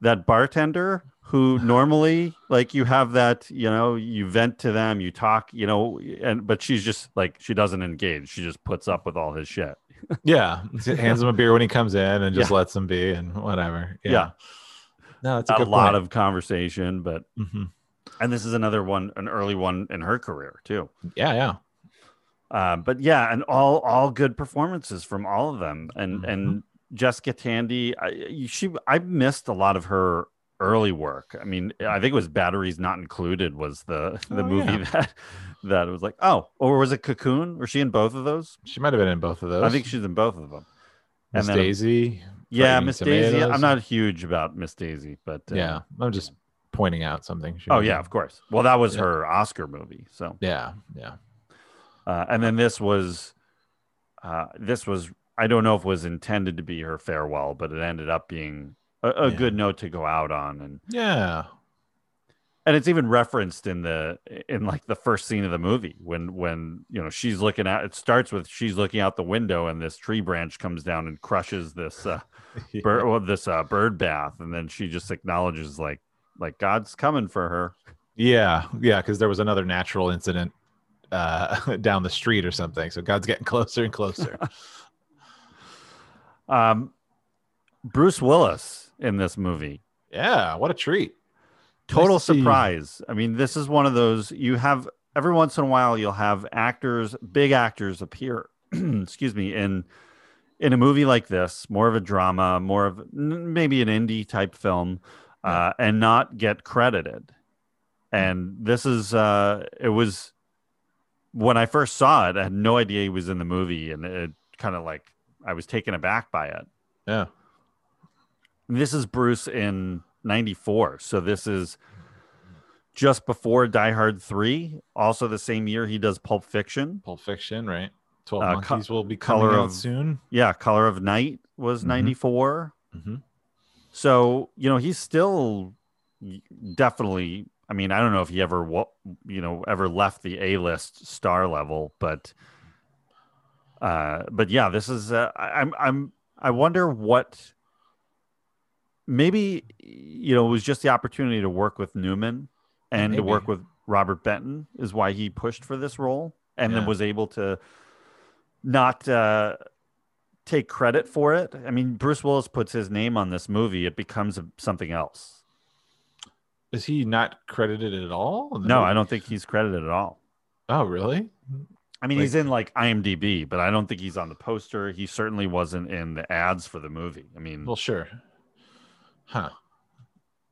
S8: that bartender who normally like you have that, you know, you vent to them, you talk, you know, and but she's just like she doesn't engage. She just puts up with all his shit.
S7: Yeah, hands him a beer when he comes in and just
S8: Yeah.
S7: lets him be and whatever. Yeah.
S8: Yeah.
S7: No, it's a,
S8: a lot
S7: point.
S8: of conversation, but
S7: Mhm.
S8: and this is another one, an early one in her career too.
S7: Yeah, yeah.
S8: Uh, but yeah, and all all good performances from all of them, and
S7: Mm-hmm.
S8: and Jessica Tandy, I, she I missed a lot of her early work. I mean, I think it was Batteries Not Included was the the
S7: Oh,
S8: movie
S7: yeah.
S8: that that was like oh, or was it Cocoon? Was she in both of those?
S7: She might have been in both of those.
S8: I think she's in both of them.
S7: Miss
S8: then-
S7: Daisy.
S8: Yeah,
S7: Driving
S8: Miss Daisy. I'm not huge about Miss Daisy, but uh,
S7: Yeah, I'm just pointing out something. She
S8: Oh yeah, of course. Well, that was
S7: Yeah.
S8: her Oscar movie. So
S7: Yeah, yeah.
S8: Uh, and then this was, uh, this was, I don't know if it was intended to be her farewell, but it ended up being a, a
S7: Yeah.
S8: good note to go out on. And,
S7: Yeah.
S8: and it's even referenced in the, in like the first scene of the movie when, when, you know, she's looking at, it starts with, she's looking out the window and this tree branch comes down and crushes this, uh, bird, well, this, uh, bird bath. And then she just acknowledges like, like God's coming for her.
S7: Yeah, yeah, because there was another natural incident uh down the street or something. So God's getting closer and closer.
S8: Um, Bruce Willis in this movie.
S7: yeah, what a treat.
S8: total
S7: Nice to
S8: surprise. I mean, this is one of those you have every once in a while you'll have actors, big actors appear, excuse me, in in a movie like this, more of a drama, more of n- maybe an indie type film, uh, and not get credited. And this is uh it was when I first saw it, I had no idea he was in the movie, and it kind of like I was taken aback by it.
S7: Yeah.
S8: This is Bruce in 94. So this is just before Die Hard 3. Also the same year he does Pulp Fiction.
S7: Pulp Fiction, right? Twelve
S8: Uh, co-
S7: will be
S8: Color
S7: coming out
S8: of-
S7: soon.
S8: Yeah, Color of Night was
S7: Mhm.
S8: 94.
S7: Mhm.
S8: So, you know, he's still definitely I mean, I don't know if he ever you know, ever left the A-list star level, but uh but yeah, this is uh, I'm I'm I wonder what maybe you know it was just the opportunity to work with Newman and to work with Robert Benton is why he pushed for this role and then was able to not uh, take credit for it. I mean, Bruce Willis puts his name on this movie, it becomes something else.
S7: Is he not credited at all?
S8: No? I don't think he's credited at all.
S7: Oh, really?
S8: I mean,
S7: Like-
S8: he's in like IMDb, but I don't think he's on the poster. He certainly wasn't in the ads for the movie. I mean,
S7: Well, sure. Huh.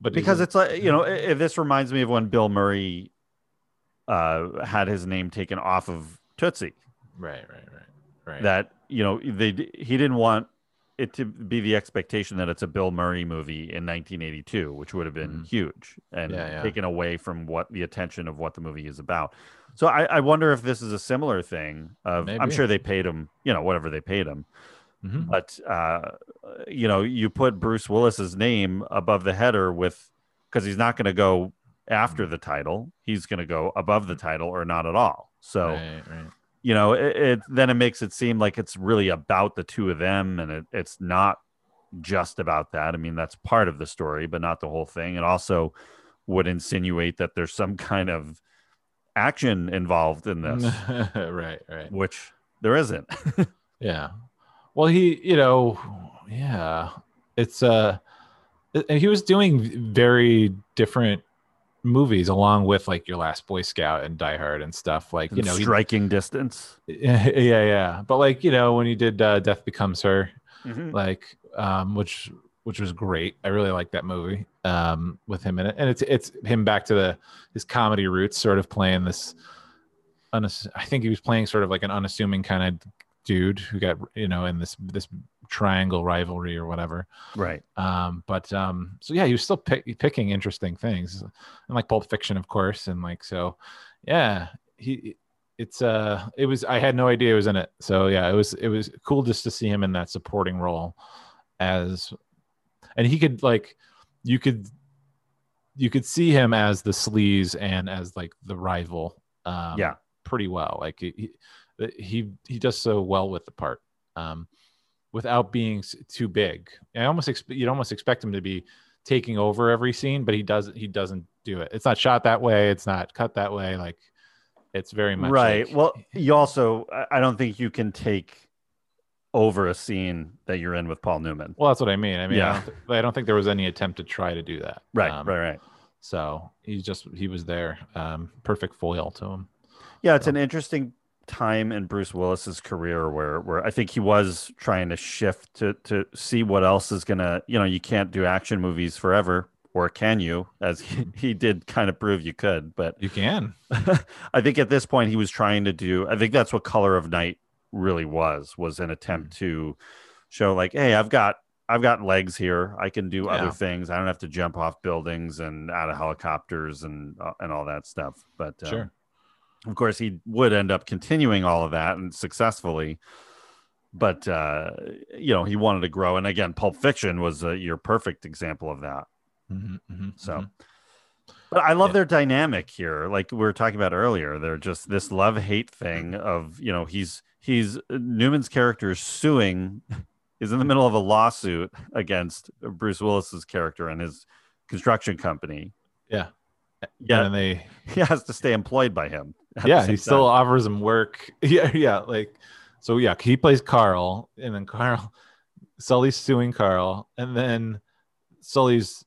S7: But
S8: because it's like you know if this reminds me of when bill murray uh had his name taken off of tootsie
S7: right, right, right, right.
S8: that you know they he didn't want it to be the expectation that it's a bill murray movie in 1982 which would have been
S7: Mhm.
S8: huge and
S7: Yeah, yeah.
S8: taken away from what the attention of what the movie is about so i, I wonder if this is a similar thing of i'm sure they paid him you know whatever they paid him
S7: Mhm.
S8: but uh, you know, you put Bruce Willis's name above the header with because he's not going to go after the title; he's going to go above the title or not at all. So
S7: Right, right.
S8: you know, it, it then it makes it seem like it's really about the two of them, and it, it's not just about that. I mean, that's part of the story, but not the whole thing. It also would insinuate that there's some kind of action involved in this,
S7: right, right.
S8: which there isn't.
S7: Yeah. Well, he, you know, yeah, it's uh, and he was doing very different movies along with like your last boy scout and die hard and stuff like you know he-
S8: striking distance.
S7: yeah yeah but like you know when he did uh, death becomes her
S8: Mhm.
S7: like um which which was great i really like that movie um with him in it and it's it's him back to the his comedy roots sort of playing this unass- i think he was playing sort of like an unassuming kind of dude who got you know in this this triangle rivalry or whatever
S8: Right.
S7: um but um so yeah he was still pick, picking interesting things and like pulp fiction of course and like so yeah he it's uh it was i had no idea he was in it so yeah it was it was cool just to see him in that supporting role as and he could like you could you could see him as the sleaze and as like the rival um
S8: Yeah.
S7: pretty well like he he he, he does so well with the part um without being too big i almost you'd almost expect him to be taking over every scene but he doesn't he doesn't do it it's not shot that way it's not cut that way like it's very much
S8: Right.
S7: like-
S8: Well, you also, I- don't think you can take over a scene that you're in with Paul Newman.
S7: well that's what i mean i mean
S8: Yeah.
S7: I, don't th- I don't think there was any attempt to try to do that
S8: Right.
S7: Um,
S8: right. Right.
S7: so he just he was there um perfect foil to him
S8: Yeah, it's an interesting time in Bruce Willis's career where where I think he was trying to shift to to see what else is gonna you know you can't do action movies forever or can you as he, he did kind of prove you could but
S7: you can
S8: I think at this point he was trying to do I think that's what Color of Night really was was an attempt
S7: Mm.
S8: to show like hey I've got I've got legs here I can do
S7: Yeah.
S8: other things I don't have to jump off buildings and out of helicopters and uh, and all that stuff but um,
S7: Sure.
S8: Of course he would end up continuing all of that and successfully but uh you know he wanted to grow. And again pulp fiction was uh, your perfect example of that.
S7: Mhm, mhm,
S8: so
S7: mhm.
S8: but i love
S7: Yeah.
S8: their dynamic here. Like we were talking about earlier they're just this love hate thing of you know he's he's newman's character is suing is in the middle of a lawsuit against bruce willis's character and his construction company.
S7: Yeah
S8: yeah.
S7: And they
S8: he has to stay employed by him
S7: yeah he still offers him work. Yeah yeah like so yeah he plays carl and then carl sully's suing carl and then sully's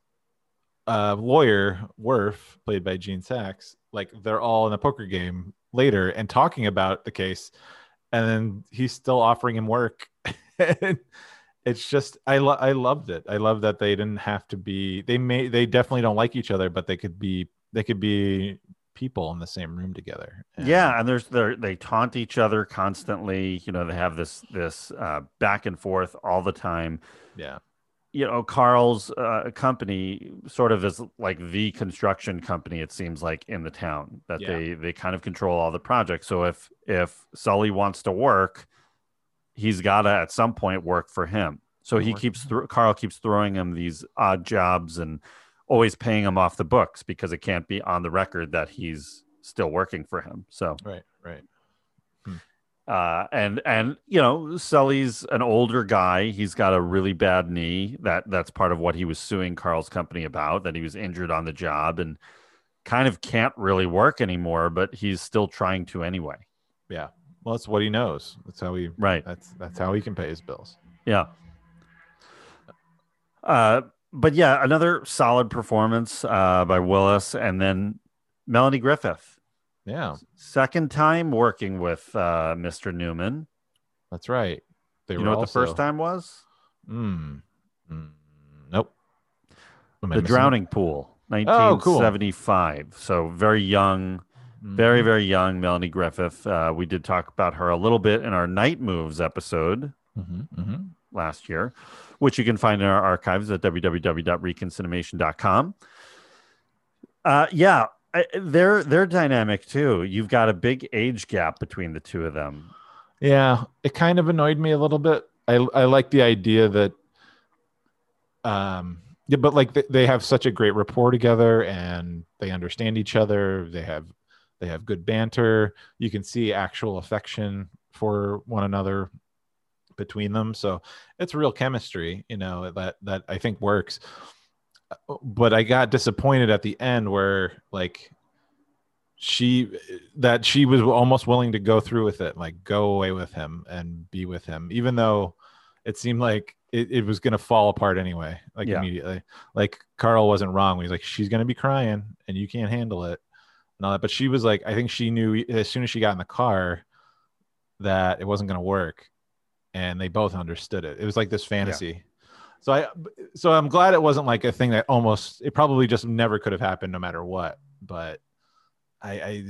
S7: uh lawyer wirf played by gene saks like they're all in a poker game later and talking about the case and then he's still offering him work. It's just I lo- I loved it. I love that they didn't have to be they may they definitely don't like each other, but they could be they could be people in the same room together. And-
S8: Yeah, and there's they they taunt each other constantly. You know, they have this this uh, back and forth all the time.
S7: yeah,
S8: You know, Carl's uh, company sort of is like the construction company. It seems like in the town that
S7: Yeah.
S8: they they kind of control all the projects. So if if Sully wants to work, he's got to at some point work for him. So he keeps thro- Carl keeps throwing him these odd jobs and always paying him off the books because it can't be on the record that he's still working for him. So
S7: right, right.
S8: uh, and and you know Sully's an older guy. He's got a really bad knee. That that's part of what he was suing Carl's company about. That he was injured on the job and kind of can't really work anymore. But he's still trying to anyway.
S7: Yeah. Well, that's what he knows. That's how he
S8: Right.
S7: that's that's how he can pay his bills.
S8: Yeah. Uh, but yeah, another solid performance uh, by Willis, and then Melanie Griffith.
S7: Yeah,
S8: Second time working with uh, Mr. Newman.
S7: that's right. They
S8: you know what
S7: also,
S8: the first time was?
S7: Mm, mm, nope.
S8: The
S7: missing it?
S8: drowning pool
S7: Oh, cool.
S8: 1975 so very young very very young melanie griffith uh, we did talk about her a little bit in our night moves episode
S7: Mhm, mhm.
S8: last year which you can find in our archives at www.reconcinimation.com uh, yeah I, they're they're dynamic too you've got a big age gap between the two of them
S7: Yeah, it kind of annoyed me a little bit. I I like the idea that, um, yeah, but like they, they have such a great rapport together, and they understand each other. They have they have good banter. You can see actual affection for one another between them. So it's real chemistry, you know that that I think works. Uh, but I got disappointed at the end where like she that she was almost willing to go through with it like go away with him and be with him even though it seemed like it, it was gonna fall apart anyway, like
S8: Yeah.
S7: immediately. Like Carl wasn't wrong. He's like, she's gonna be crying and you can't handle it and all that. But she was like, I think she knew as soon as she got in the car that it wasn't gonna work, and they both understood it. It was like this fantasy. So I, so I'm glad it wasn't like a thing that almost it probably just never could have happened no matter what. But I, I,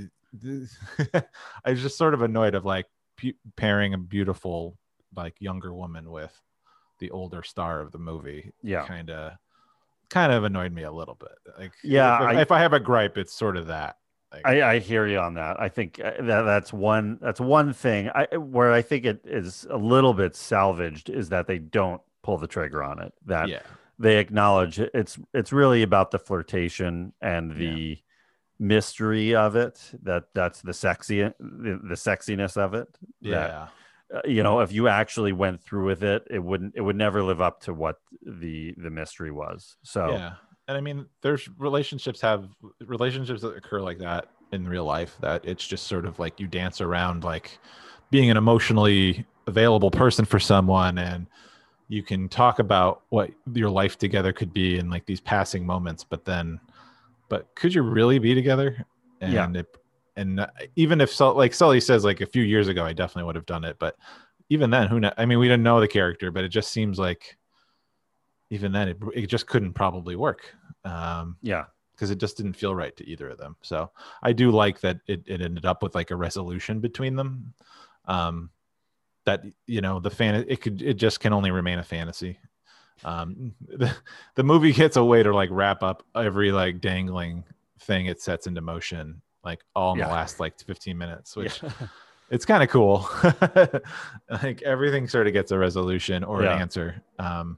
S7: I was just sort of annoyed of like pu- pairing a beautiful like younger woman with the older star of the movie.
S8: Yeah.
S7: kind of, kind of annoyed me a little bit. Like,
S8: Yeah,
S7: if,
S8: I-
S7: if I have a gripe, it's sort of that. Like,
S8: I, I hear you on that. I think uh, that that's one that's one thing I, where I think it is a little bit salvaged is that they don't pull the trigger on it. That
S7: yeah,
S8: they acknowledge it's it's really about the flirtation and the mystery of it. That that's the sexy the, the sexiness of it.
S7: yeah,
S8: uh, you know, if you actually went through with it, it wouldn't it would never live up to what the the mystery was. So
S7: yeah. And I mean, there's relationships have relationships that occur like that in real life. That it's just sort of like you dance around like being an emotionally available person for someone, and you can talk about what your life together could be in like these passing moments. But then, but could you really be together? And
S8: Yeah.
S7: it, and uh, even if Sul- like Sully says, like a few years ago, I definitely would have done it. But even then, who know? I mean, we didn't know the character, but it just seems like even then it, it just couldn't probably work um
S8: yeah,
S7: because it just didn't feel right to either of them so i do like that it, it ended up with like a resolution between them um that you know the fan it could it just can only remain a fantasy um the, the movie gets a way to like wrap up every like dangling thing it sets into motion like all in
S8: Yeah.
S7: the last like 15 minutes which
S8: Yeah.
S7: it's kind of cool like everything sort of gets a resolution or
S8: Yeah.
S7: an answer um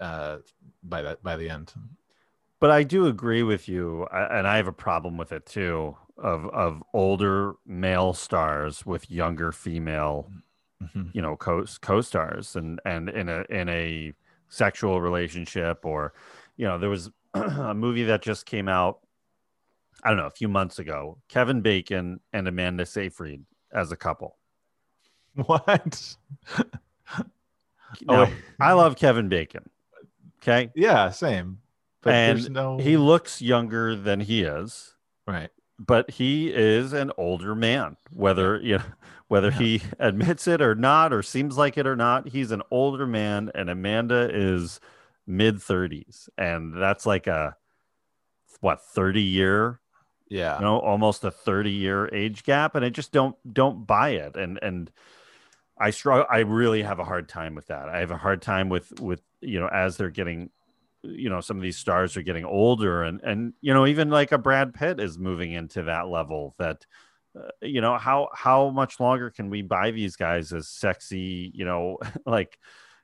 S7: uh by that by the end
S8: but I do agree with you, and I have a problem with it too. Of of older male stars with younger female,
S7: Mhm.
S8: you know, co co stars, and and in a in a sexual relationship, or you know, there was a movie that just came out. I don't know, a few months ago. Kevin Bacon and Amanda Seyfried as a couple.
S7: what
S8: Now,
S7: wait.
S8: I love Kevin Bacon. Okay,
S7: yeah same. But
S8: and
S7: no
S8: he looks younger than he is.
S7: right.
S8: But he is an older man whether you know whether he admits it or not or seems like it or not he's an older man and amanda is mid 30s and that's like a what 30 year
S7: yeah.
S8: you know almost a 30 year age gap? And i just don't don't buy it. And and i struggle i really have a hard time with that. I have a hard time with with you know as they're getting you know some of these stars are getting older and and you know even like a brad pitt is moving into that level that uh, you know how how much longer can we buy these guys as sexy you know like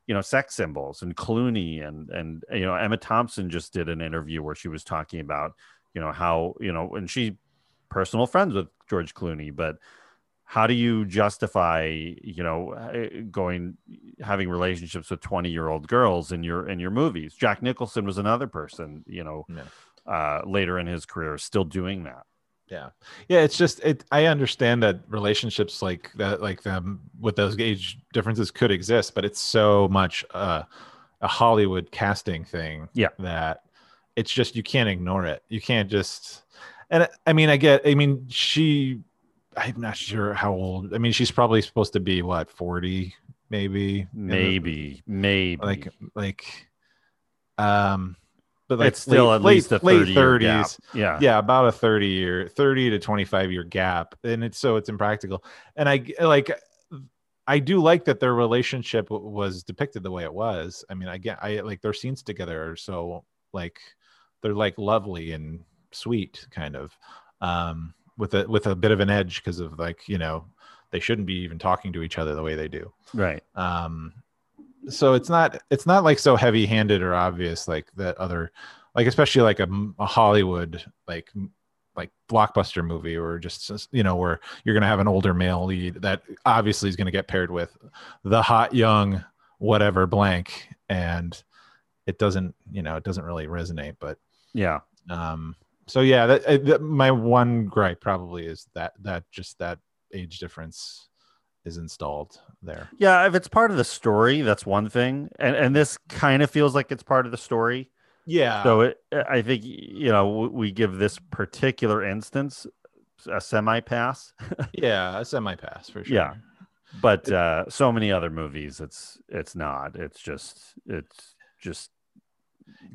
S8: you know sex symbols and clooney and and you know emma thompson just did an interview where she was talking about you know how you know and she personal friends with george clooney but how do you justify you know eh, going having relationships with 20 year old girls in your in your movies jack nicholson was another person you know
S7: Yeah.
S8: uh later in his career still doing that
S7: yeah yeah it's just it i understand that relationships like that like them with those age differences could exist but it's so much uh, a hollywood casting thing
S8: Yeah.
S7: that it's just you can't ignore it you can't just and i mean i get i mean she i'm not sure how old i mean she's probably supposed to be what 40 maybe? In the-
S8: maybe maybe.
S7: Like like um but like
S8: it's still
S7: late-
S8: at least a
S7: late
S8: 30 gap.
S7: 30s
S8: yeah.
S7: Yeah about a 30 year 30 to 25 year gap. And it's so it's impractical. And I like i do like that their relationship was depicted the way it was. I mean i get i like their scenes together are so like they're like lovely and sweet kind of. Um with a with a bit of an edge because of like you know they shouldn't be even talking to each other the way they do.
S8: Right.
S7: Um so it's not it's not like so heavy handed or obvious like that other like especially like a, a hollywood like like blockbuster movie or just you know where you're gonna have an older male lead that obviously is gonna get paired with the hot young whatever blank and it doesn't you know it doesn't really resonate but
S8: yeah.
S7: um so yeah that, uh, that my one gripe probably is that that just that age difference is installed there.
S8: Yeah, if it's part of the story, that's one thing, and and this kind of feels like it's part of the story.
S7: Yeah.
S8: So it, I think you know we give this particular instance a semi pass.
S7: yeah, a semi pass for sure.
S8: Yeah. but uh, so many other movies, it's it's not. It's just it's just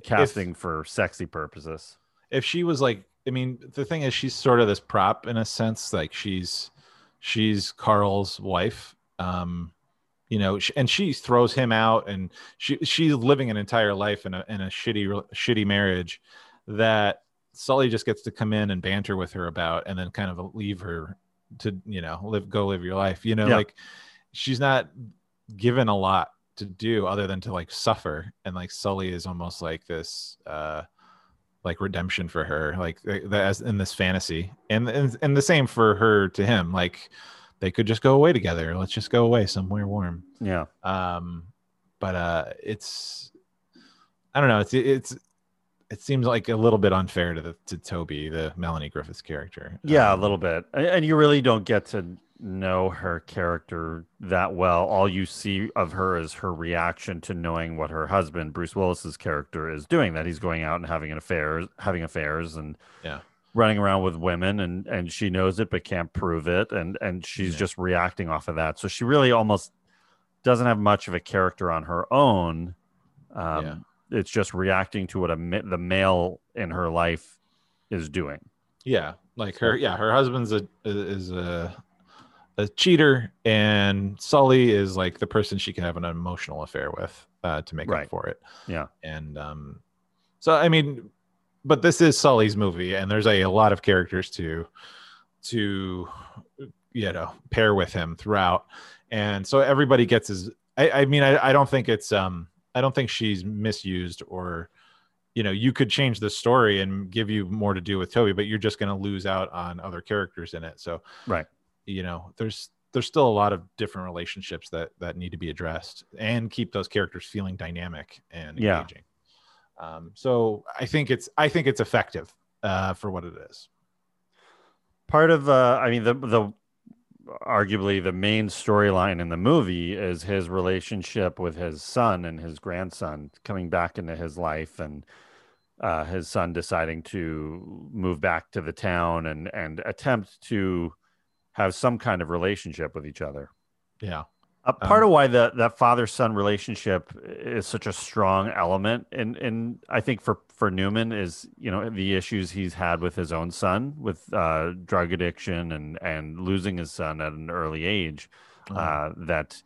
S8: casting for sexy purposes.
S7: If she was like i mean the thing is she's sort of this prop in a sense like she's she's carl's wife um you know and she throws him out and she she's living an entire life in a in a shitty shitty marriage that sully just gets to come in and banter with her about and then kind of leave her to you know live go live your life you know
S8: Yeah.
S7: like she's not given a lot to do other than to like suffer and like sully is almost like this uh like redemption for her like as in this fantasy and, and and the same for her to him like they could just go away together let's just go away somewhere warm
S8: Yeah.
S7: um but uh it's i don't know it's it's it seems like a little bit unfair to the to toby the melanie griffith's character
S8: Yeah, a
S7: Um,
S8: little bit. And you really don't get to know her character that well. All you see of her is her reaction to knowing what her husband, Bruce Willis's character, is doing. That he's going out and having an affair, having affairs, and
S7: Yeah.
S8: running around with women, and and she knows it but can't prove it, and and she's
S7: Yeah.
S8: just reacting off of that. So she really almost doesn't have much of a character on her own. Um,
S7: Yeah.
S8: It's just reacting to what a the male in her life is doing.
S7: yeah like her yeah her husband's a is a a cheater and sully is like the person she can have an emotional affair with uh to make
S8: Right.
S7: up for it
S8: Yeah.
S7: and um so i mean but this is sully's movie and there's a, a lot of characters to to you know pair with him throughout and so everybody gets his i, I mean I, I don't think it's um i don't think she's misused or you know you could change the story and give you more to do with toby but you're just going to lose out on other characters in it so
S8: Right.
S7: you know there's there's still a lot of different relationships that that need to be addressed and keep those characters feeling dynamic and
S8: Yeah.
S7: engaging um so i think it's i think it's effective uh for what it is
S8: part of uh i mean the the arguably the main storyline in the movie is his relationship with his son and his grandson coming back into his life and uh, his son deciding to move back to the town and and attempt to have some kind of relationship with each other.
S7: Yeah
S8: uh, part
S7: Um,
S8: of why the that father son relationship is such a strong element, and and I think for for Newman is you know the issues he's had with his own son with uh, drug addiction and and losing his son at an early age. Uh, that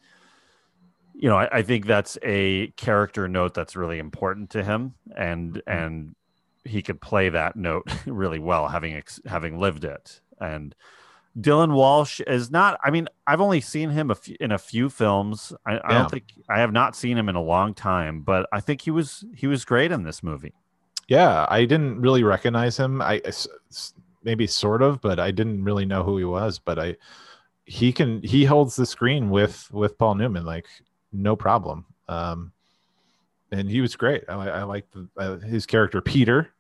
S8: you know I, I think that's a character note that's really important to him, and and he could play that note really well, having ex- having lived it and. Dylan Walsh is not. I mean, I've only seen him a few, in a few films. I, I don't think I have not seen him in a long time, but I think he was he was great in this movie.
S7: yeah i didn't really recognize him I maybe sort of but i didn't really know who he was but i he can he holds the screen with with paul newman like no problem um and he was great i, I like the, uh, his character peter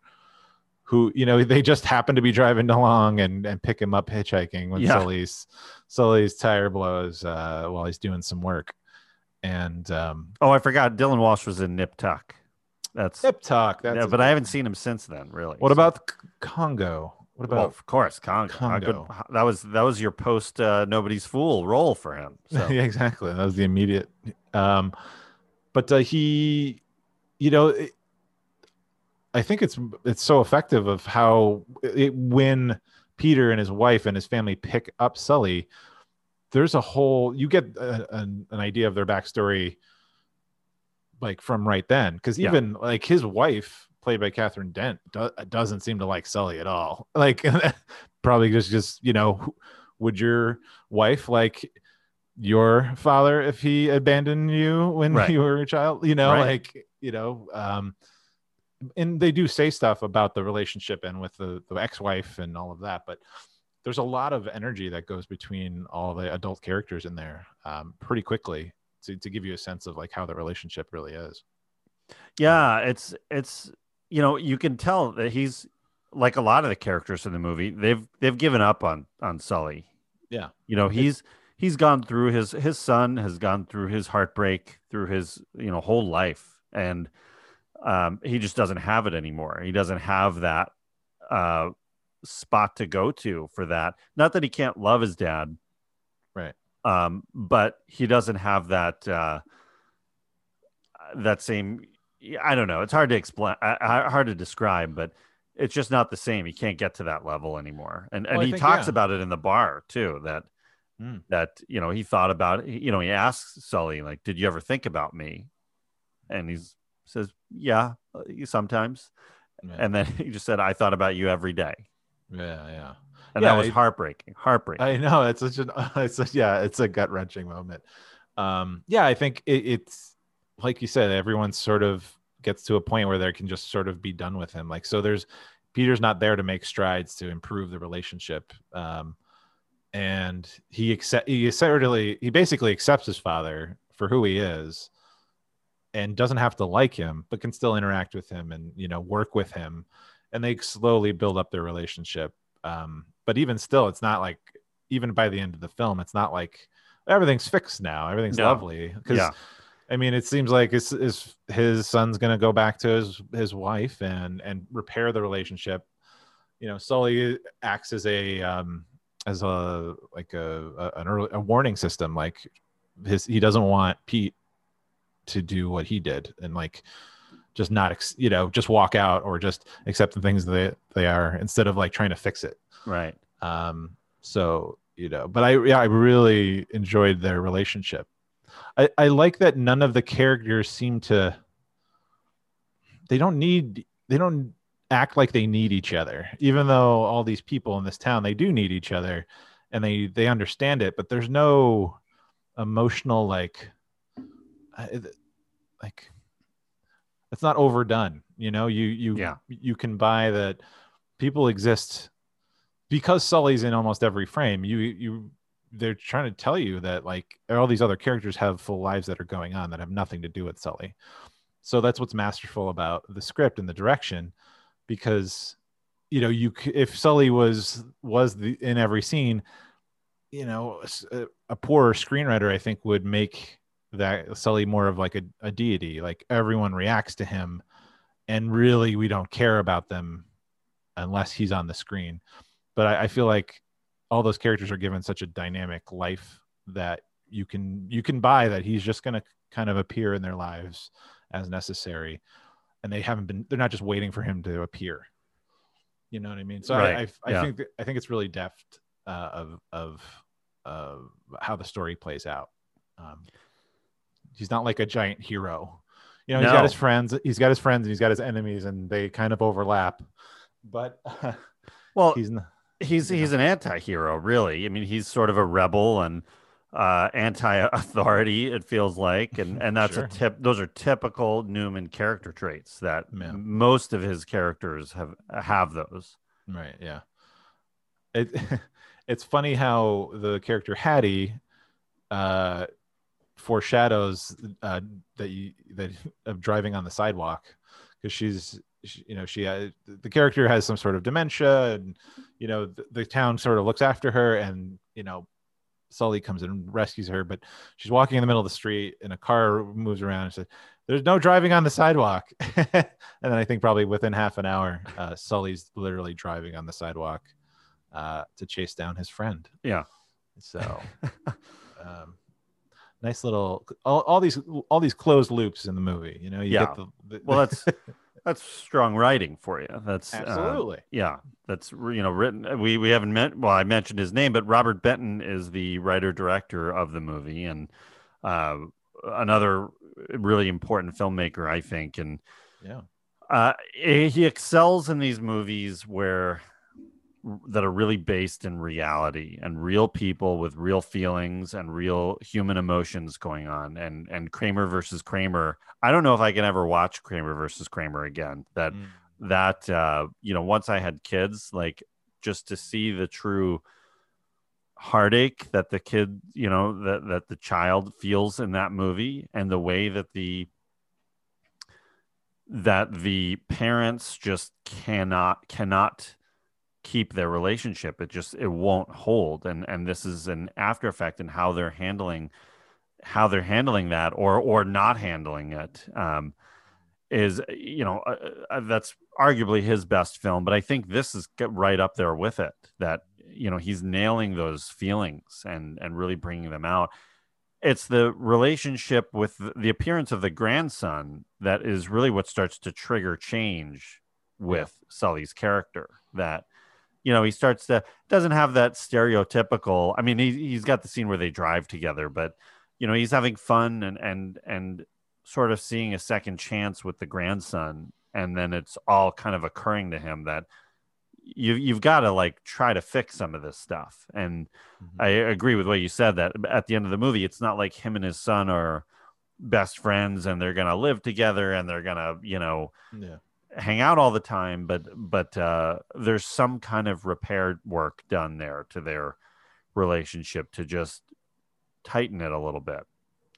S7: who you know they just happen to be driving along and and pick him up hitchhiking when
S8: Yeah.
S7: sully's sully's tire blows uh while he's doing some work and um
S8: Oh, I forgot. Dylan Walsh was in Nip Tuck. That's
S7: Nip Tuck. That's
S8: yeah, but I haven't seen him since then. Really.
S7: What
S8: So-
S7: about Congo? What
S8: Well,
S7: about
S8: of course, Congo.
S7: Congo.
S8: that was that was your post uh, nobody's fool role for him. So
S7: yeah, exactly. That was the immediate. Um, but uh, he, you know, it, I think it's it's so effective of how it, when Peter and his wife and his family pick up Sully, there's a whole you get a, an, an idea of their backstory, like from right then, because
S8: Yeah.
S7: even like his wife, played by Catherine Dent, do, doesn't seem to like Sully at all. Like probably just just you know, would your wife like your father if he abandoned you when
S8: Right.
S7: you were a child? You know,
S8: Right.
S7: like you know, um, and they do say stuff about the relationship and with the, the ex-wife and all of that, but there's a lot of energy that goes between all the adult characters in there um, pretty quickly to, to give you a sense of like how the relationship really is.
S8: yeah, it's it's you know you can tell that he's like a lot of the characters in the movie. They've they've given up on on Sully.
S7: Yeah.
S8: You know he's he's gone through his his son has gone through his heartbreak through his you know whole life and um, he just doesn't have it anymore. He doesn't have that uh, spot to go to for that. Not that he can't love his dad.
S7: Right.
S8: um, but he doesn't have that uh, that same i don't know. It's hard to explain uh, hard to describe but it's just not the same. He can't get to that level anymore. And and
S7: Well,
S8: he
S7: think,
S8: talks
S7: yeah.
S8: about it in the bar too that
S7: Mm.
S8: that you know he thought about it you know he asks sully like did you ever think about me? And he says yeah uh, sometimes
S7: Yeah.
S8: and then he just said i thought about you every day
S7: Yeah, yeah.
S8: and
S7: Yeah,
S8: that was heartbreaking heartbreaking
S7: I know it's such an it's such, yeah, it's a gut wrenching moment. Um, yeah, I think it, it's like you said, everyone sort of gets to a point where they can just sort of be done with him. Like so, there's Peter's not there to make strides to improve the relationship. Um, and he accept he certainly he basically accepts his father for who he is and doesn't have to like him but can still interact with him and you know work with him. And they slowly build up their relationship. Um but even still it's not like even by the end of the film it's not like everything's fixed now. Everything's
S8: No.
S7: lovely. Because
S8: Yeah.
S7: i mean it seems like his, son's gonna go back to his his wife and and repair the relationship. You know sully acts as a um as a like a, a an early a warning system like his he doesn't want pete to do what he did and like just not ex- you know just walk out or just accept the things that they are instead of like trying to fix it.
S8: Right.
S7: Um so you know but i yeah i really enjoyed their relationship. I i like that none of the characters seem to they don't need they don't act like they need each other. Even though all these people in this town they do need each other and they they understand it but there's no emotional like like it's not overdone you know you you
S8: Yeah.
S7: you can buy that people exist because sully's in almost every frame you you they're trying to tell you that like all these other characters have full lives that are going on that have nothing to do with sully so that's what's masterful about the script and the direction because you know you if sully was was the in every scene you know a poorer screenwriter i think would make that sully more of like a, a deity like everyone reacts to him and really we don't care about them unless he's on the screen. But I, I feel like all those characters are given such a dynamic life that you can you can buy that he's just going to kind of appear in their lives as necessary. And they haven't been they're not just waiting for him to appear. You know what i mean? So
S8: Right,
S7: i i, I
S8: yeah.
S7: think i think it's really deft uh, of of uh, how the story plays out. Um, he's not like a giant hero you know He's got his friends he's got his friends and he's got his enemies and they kind of overlap but
S8: well
S7: he's not
S8: he's he's an anti-hero really i mean he's sort of a rebel and uh anti-authority it feels like and and that's
S7: Sure.
S8: a tip those are typical newman character traits that
S7: Yeah.
S8: most of his characters have have those
S7: Right. Yeah. It it's funny how the character Hattie uh, foreshadows uh, that you that of driving on the sidewalk. Because she's she, you know she uh, the character has some sort of dementia and you know the, the town sort of looks after her and you know Sully comes and rescues her but she's walking in the middle of the street and a car moves around and says there's no driving on the sidewalk. And then I think probably within half an hour uh, Sully's literally driving on the sidewalk uh, to chase down his friend.
S8: Yeah.
S7: So um, nice little all, all these all these closed loops in the movie you know you
S8: Yeah.
S7: get the, the
S8: well that's that's strong writing for you. That's uh,
S7: absolutely.
S8: yeah that's you know written we we haven't met well i mentioned his name but robert benton is the writer director of the movie and uh another really important filmmaker i think. And
S7: yeah.
S8: uh he excels in these movies where that are really based in reality and real people with real feelings and real human emotions going on and and kramer versus kramer i don't know if i can ever watch kramer versus kramer again that
S7: Mm.
S8: that uh you know once i had kids like just to see the true heartache that the kid you know that that the child feels in that movie and the way that the that the parents just cannot cannot keep their relationship. It just it won't hold, and and this is an after effect in how they're handling how they're handling that or or not handling it. Um, is you know uh, uh, that's arguably his best film, but I think this is get right up there with it. That you know he's nailing those feelings and and really bringing them out. It's the relationship with the appearance of the grandson that is really what starts to trigger change with Sully's character. That you know he starts to doesn't have that stereotypical. I mean, he he's got the scene where they drive together, but you know he's having fun and and and sort of seeing a second chance with the grandson and then it's all kind of occurring to him that you you've got to like try to fix some of this stuff and mm-hmm. i agree with what you said that at the end of the movie it's not like him and his son are best friends and they're gonna live together and they're gonna you know
S7: yeah.
S8: Hang out all the time but but uh there's some kind of repair work done there to their relationship to just tighten it a little bit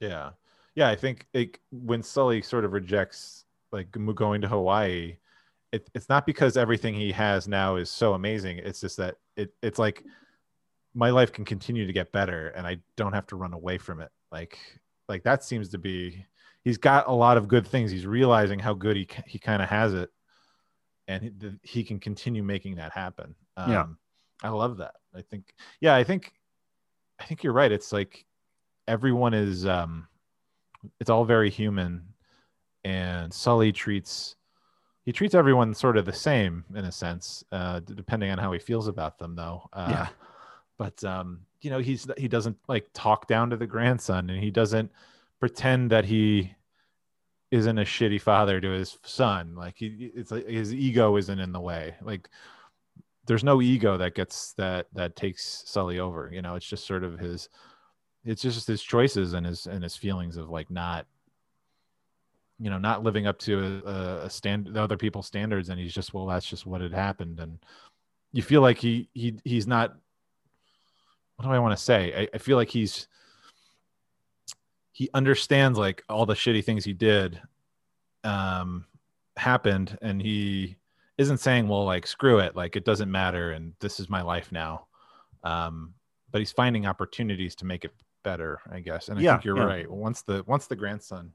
S7: yeah yeah, I think it, when Sully sort of rejects like going to Hawaii, it, it's not because everything he has now is so amazing. It's just that it, it's like my life can continue to get better, and I don't have to run away from it. Like like that seems to be he's got a lot of good things. He's realizing how good he he kind of has it, and he, he, can continue making that happen. Um,
S8: yeah,
S7: I love that. I think yeah, I think I think you're right. It's like everyone is um it's all very human and sully treats he treats everyone sort of the same in a sense uh, depending on how he feels about them though uh,
S8: yeah
S7: but um, you know he's he doesn't like talk down to the grandson and he doesn't pretend that he isn't a shitty father to his son. Like he it's like his ego isn't in the way. Like there's no ego that gets that that takes sully over you know? It's just sort of his it's just his choices and his and his feelings of like not you know not living up to a, a stand the other people's standards. And he's just well that's just what had happened. And you feel like he he he's not what do i want to say? I, I feel like he's he understands like all the shitty things he did um happened and he isn't saying well like screw it like it doesn't matter and this is my life now um but he's finding opportunities to make it better, I guess. And I
S8: yeah,
S7: think you're
S8: yeah.
S7: right. Once the once the grandson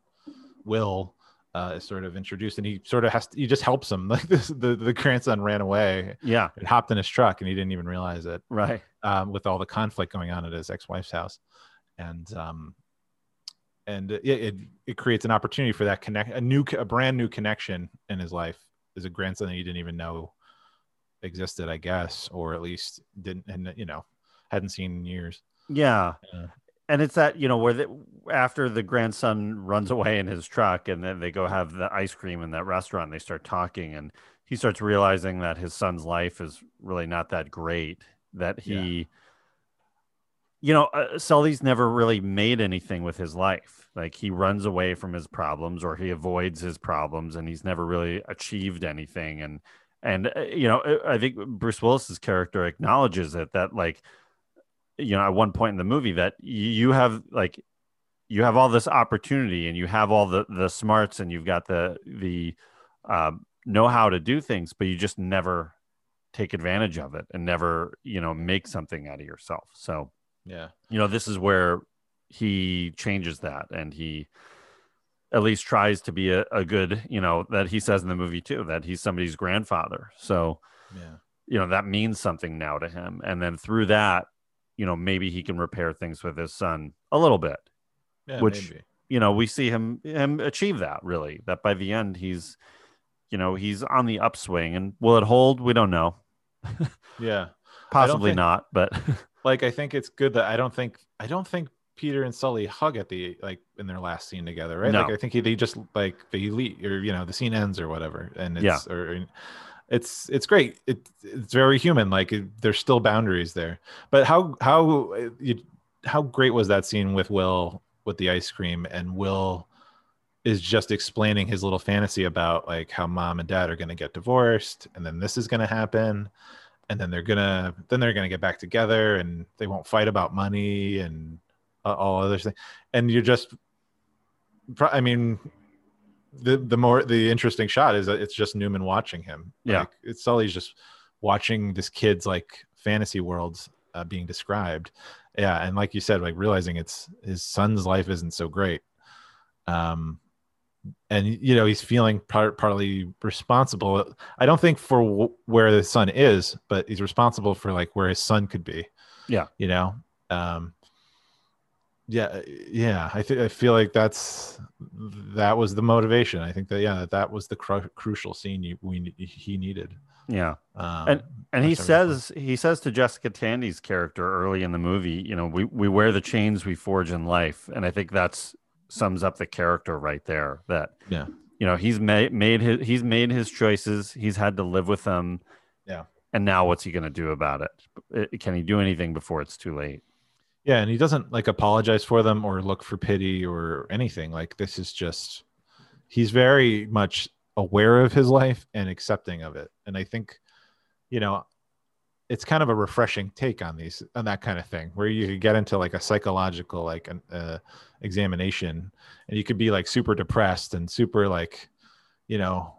S7: will uh, is sort of introduced, and he sort of has to, he just helps him. Like this, the the grandson ran away.
S8: Yeah,
S7: and hopped in his truck, and he didn't even realize it.
S8: Right.
S7: Um, with all the conflict going on at his ex-wife's house, and um, and it, it it creates an opportunity for that connect a new a brand new connection in his life as a grandson that he didn't even know existed, I guess, or at least didn't, and you know, hadn't seen in years.
S8: Yeah. yeah and it's that you know where the, after the grandson runs away in his truck and then they go have the ice cream in that restaurant they start talking and he starts realizing that his son's life is really not that great that he yeah. You know uh, sully's never really made anything with his life. Like he runs away from his problems or he avoids his problems and he's never really achieved anything. And and uh, you know i think bruce willis's character acknowledges it that like you know at one point in the movie that you have like you have all this opportunity and you have all the the smarts and you've got the the uh, know how to do things but you just never take advantage of it and never you know make something out of yourself. So
S7: yeah.
S8: You know this is where he changes that and he at least tries to be a, a good you know that he says in the movie too that he's somebody's grandfather. So
S7: yeah.
S8: you know that means something now to him. And then through that you know maybe he can repair things with his son a little bit.
S7: Yeah,
S8: which
S7: maybe.
S8: you know we see him him achieve that really that by the end he's you know he's on the upswing and will it hold? We don't know.
S7: Yeah.
S8: Possibly
S7: think,
S8: not but
S7: like i think it's good that i don't think i don't think peter and sully hug at the like in their last scene together right
S8: no.
S7: like i think he, they just like they leave or you know the scene ends or whatever and it's
S8: yeah.
S7: or it's it's great. It, it's very human. Like it, there's still boundaries there. But how how you, how great was that scene with Will with the ice cream and Will is just explaining his little fantasy about like how mom and dad are going to get divorced and then this is going to happen and then they're to then they're to get back together and they won't fight about money and uh, all other things and you're just i mean the the more the interesting shot is that it's just Newman watching him.
S8: Yeah,
S7: like, it's Sully's just watching this kid's like fantasy worlds uh, being described. Yeah, and like you said, like realizing it's his son's life isn't so great. Um, and you know he's feeling part, partly responsible. I don't think for w- where the son is, but he's responsible for like where his son could be.
S8: Yeah.
S7: you know. Um, yeah, yeah. I think I feel like that's that was the motivation. I think that yeah, that, was the cru- crucial scene you, we he needed.
S8: Yeah.
S7: Um,
S8: and and he says he says to Jessica Tandy's character early in the movie, you know, we we wear the chains we forge in life, and I think that's sums up the character right there. That
S7: Yeah.
S8: you know he's made made his he's made his choices. He's had to live with them.
S7: Yeah.
S8: And now what's he going to do about it? Uh, Can he do anything before it's too late?
S7: Yeah, and he doesn't like apologize for them or look for pity or anything. Like this is just he's very much aware of his life and accepting of it. And I think, you know, it's kind of a refreshing take on these on that kind of thing where you could get into like a psychological like an uh, examination and you could be like super depressed and super like you know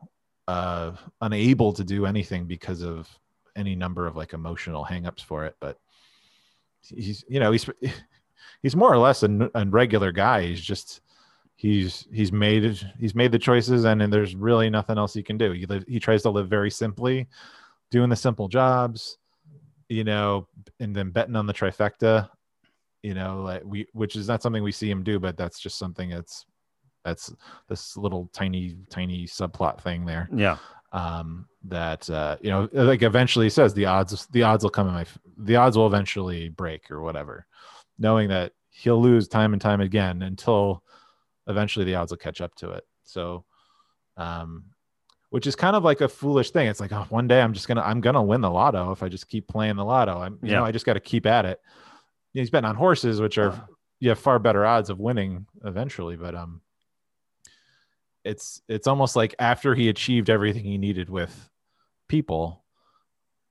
S7: uh unable to do anything because of any number of like emotional hangups for it but he's you know he's he's more or less a regular guy. He's just he's he's made he's made the choices and, and there's really nothing else he can do. He live he tries to live very simply doing the simple jobs you know and then betting on the trifecta you know like we which is not something we see him do but that's just something that's that's this little tiny tiny subplot thing there
S8: Yeah.
S7: um that uh you know like eventually he says the odds the odds will come in my the odds will eventually break or whatever knowing that he'll lose time and time again until eventually the odds will catch up to it so um which is kind of like a foolish thing. It's like oh one day i'm just gonna i'm gonna win the lotto if i just keep playing the lotto. I'm you
S8: Yeah.
S7: know i just got to keep at it. He's betting on horses which are you have far better odds of winning eventually but um it's it's almost like after he achieved everything he needed with people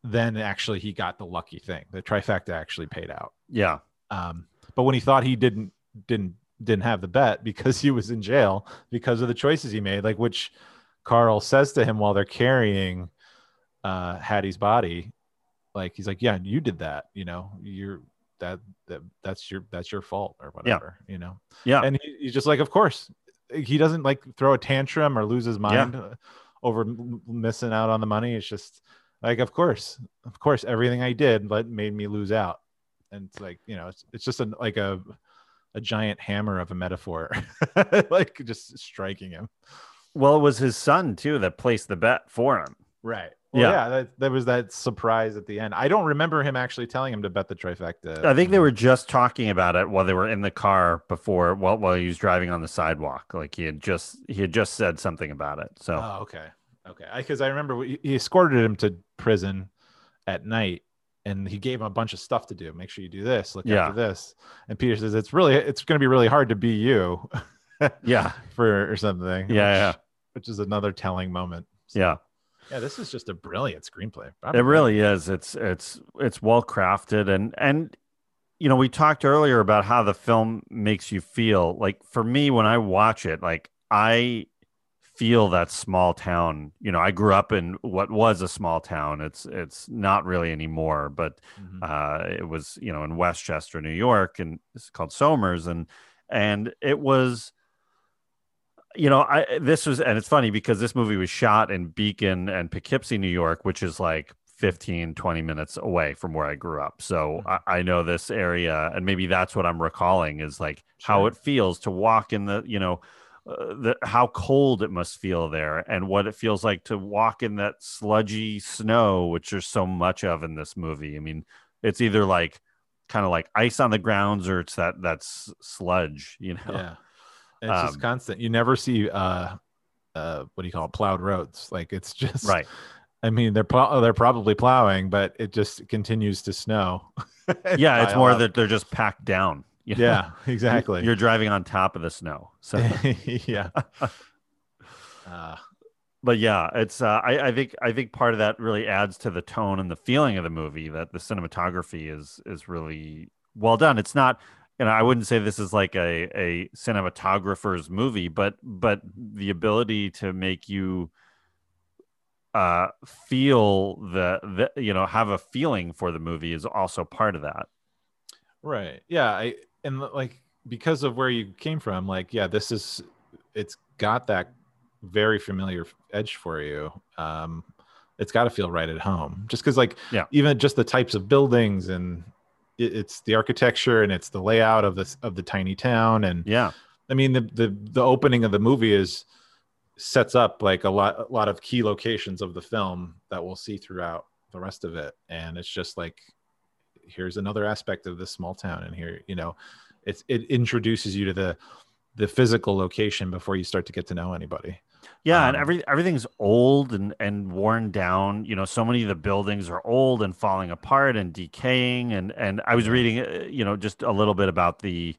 S7: then actually he got the lucky thing. The trifecta actually paid out.
S8: Yeah.
S7: um but when he thought he didn't didn't didn't have the bet because he was in jail because of the choices he made like which carl says to him while they're carrying uh hattie's body like he's like yeah you did that you know you're that that that's your that's your fault or whatever you know?
S8: Yeah.
S7: and he, he's just like of course. He doesn't like throw a tantrum or lose his mind uh, over m- missing out on the money. It's just like of course of course everything i did but made me lose out. And it's like you know it's, it's just a, like a a giant hammer of a metaphor like just striking him
S8: Well, it was his son too that placed the bet for him.
S7: right well,
S8: Yeah.
S7: yeah, that, there was that surprise at the end i don't remember him actually telling him to bet the trifecta
S8: I think they were just talking about it while they were in the car before while, while he was driving on the sidewalk. Like he had just he had just said something about it. So
S7: Oh, okay. Okay. Because I, remember we, he escorted him to prison at night and he gave him a bunch of stuff to do. Make sure you do this, look
S8: Yeah.
S7: after this. And Peter says, it's really, it's going to be really hard to be you
S8: yeah,
S7: for, or something.
S8: Yeah,
S7: which,
S8: yeah.
S7: Which is another telling moment. So,
S8: yeah.
S7: Yeah. This is just a brilliant screenplay.
S8: It really is. It's it's it's well crafted and and you know, we talked earlier about how the film makes you feel. Like for me when I watch it, like I feel that small town. You know, I grew up in what was a small town. It's it's not really anymore, but
S7: Mhm.
S8: uh it was, you know, in Westchester, New York and it's called Somers and and it was you know, I this was and it's funny because this movie was shot in Beacon and Poughkeepsie, New York, which is like 15, 20 minutes away from where I grew up. So I, I know this area, and maybe that's what I'm recalling is like how it feels to walk in the, you know, uh, the how cold it must feel there, and what it feels like to walk in that sludgy snow, which there's so much of in this movie. I mean, it's either like kind of like ice on the grounds, or it's that that's sludge, you know.
S7: Yeah. It's just
S8: Um,
S7: constant. You never see, uh, uh, what do you call it? Plowed roads. Like it's just,
S8: Right.
S7: I mean, they're plow- they're probably plowing, but it just continues to snow.
S8: Yeah, it's more
S7: up.
S8: that they're just packed down. you know?
S7: Yeah, exactly.
S8: You're driving on top of the snow. So,
S7: yeah. Uh,
S8: but yeah, it's. Uh, I, I think. I think part of that really adds to the tone and the feeling of the movie. That the cinematography is is really well done. It's not. Know, I wouldn't say this is like a a cinematographer's movie, but but the ability to make you uh, feel the, the you know have a feeling for the movie is also part of that.
S7: Right. Yeah. I and like because of where you came from, like yeah, this is it's got that very familiar edge for you. Um, it's got to feel right at home, just because like
S8: Yeah.
S7: even just the types of buildings and it, it's the architecture and it's the layout of this of the tiny town. And
S8: Yeah,
S7: I mean the the the opening of the movie is sets up like a lot a lot of key locations of the film that we'll see throughout the rest of it. And it's just like here's another aspect of this small town and here you know it's it introduces you to the the physical location before you start to get to know anybody
S8: yeah, and
S7: Um,
S8: every everything's old and and worn down. You know, so many of the buildings are old and falling apart and decaying. And and I was reading, uh, you know, just a little bit about the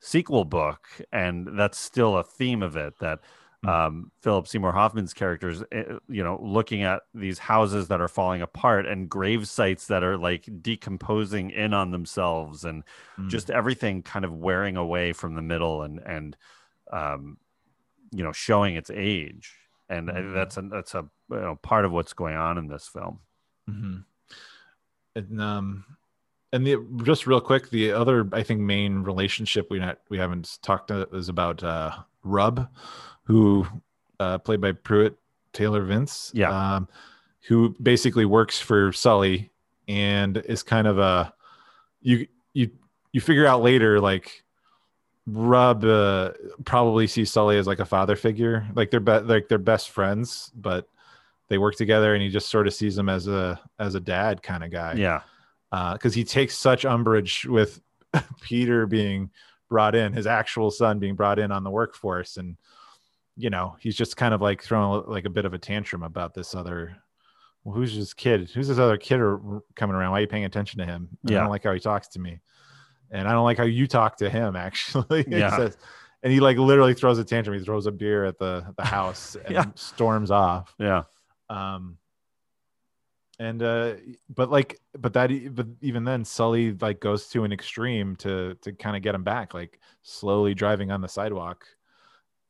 S8: sequel book, and that's still a theme of it that.
S7: Hmm.
S8: Um, Philip Seymour Hoffman's characters, uh, you know, looking at these houses that are falling apart and grave sites that are like decomposing in on themselves, and
S7: Mm.
S8: just everything kind of wearing away from the middle and and um, you know showing its age and I-
S7: Mhm.
S8: that's a that's a you know, part of what's going on in this film
S7: hmm And um, and the just real quick, the other I think main relationship we not we haven't talked to is about uh, Rub, who uh, played by Pruitt Taylor Vince.
S8: Yeah.
S7: Um, who basically works for Sully and is kind of a you you you figure out later like Rub uh, probably sees Sully as like a father figure, like they're be- like they're best friends, but they work together, and he just sort of sees him as a as a dad kind of guy.
S8: yeah
S7: because he takes such umbrage with Peter being brought in, his actual son being brought in on the workforce, and you know he's just kind of like throwing like a bit of a tantrum about this other. Well, who's this kid? Who's this other kid are coming around? Why are you paying attention to him? I
S8: Yeah.
S7: don't like how he talks to me, and I don't like how you talk to him. Actually, He
S8: Yeah.
S7: says- and he like literally throws a tantrum. He throws a beer at the the house and
S8: Yeah.
S7: storms off
S8: yeah
S7: um and uh but like but that but even then sully like goes to an extreme to to kind of get him back like slowly driving on the sidewalk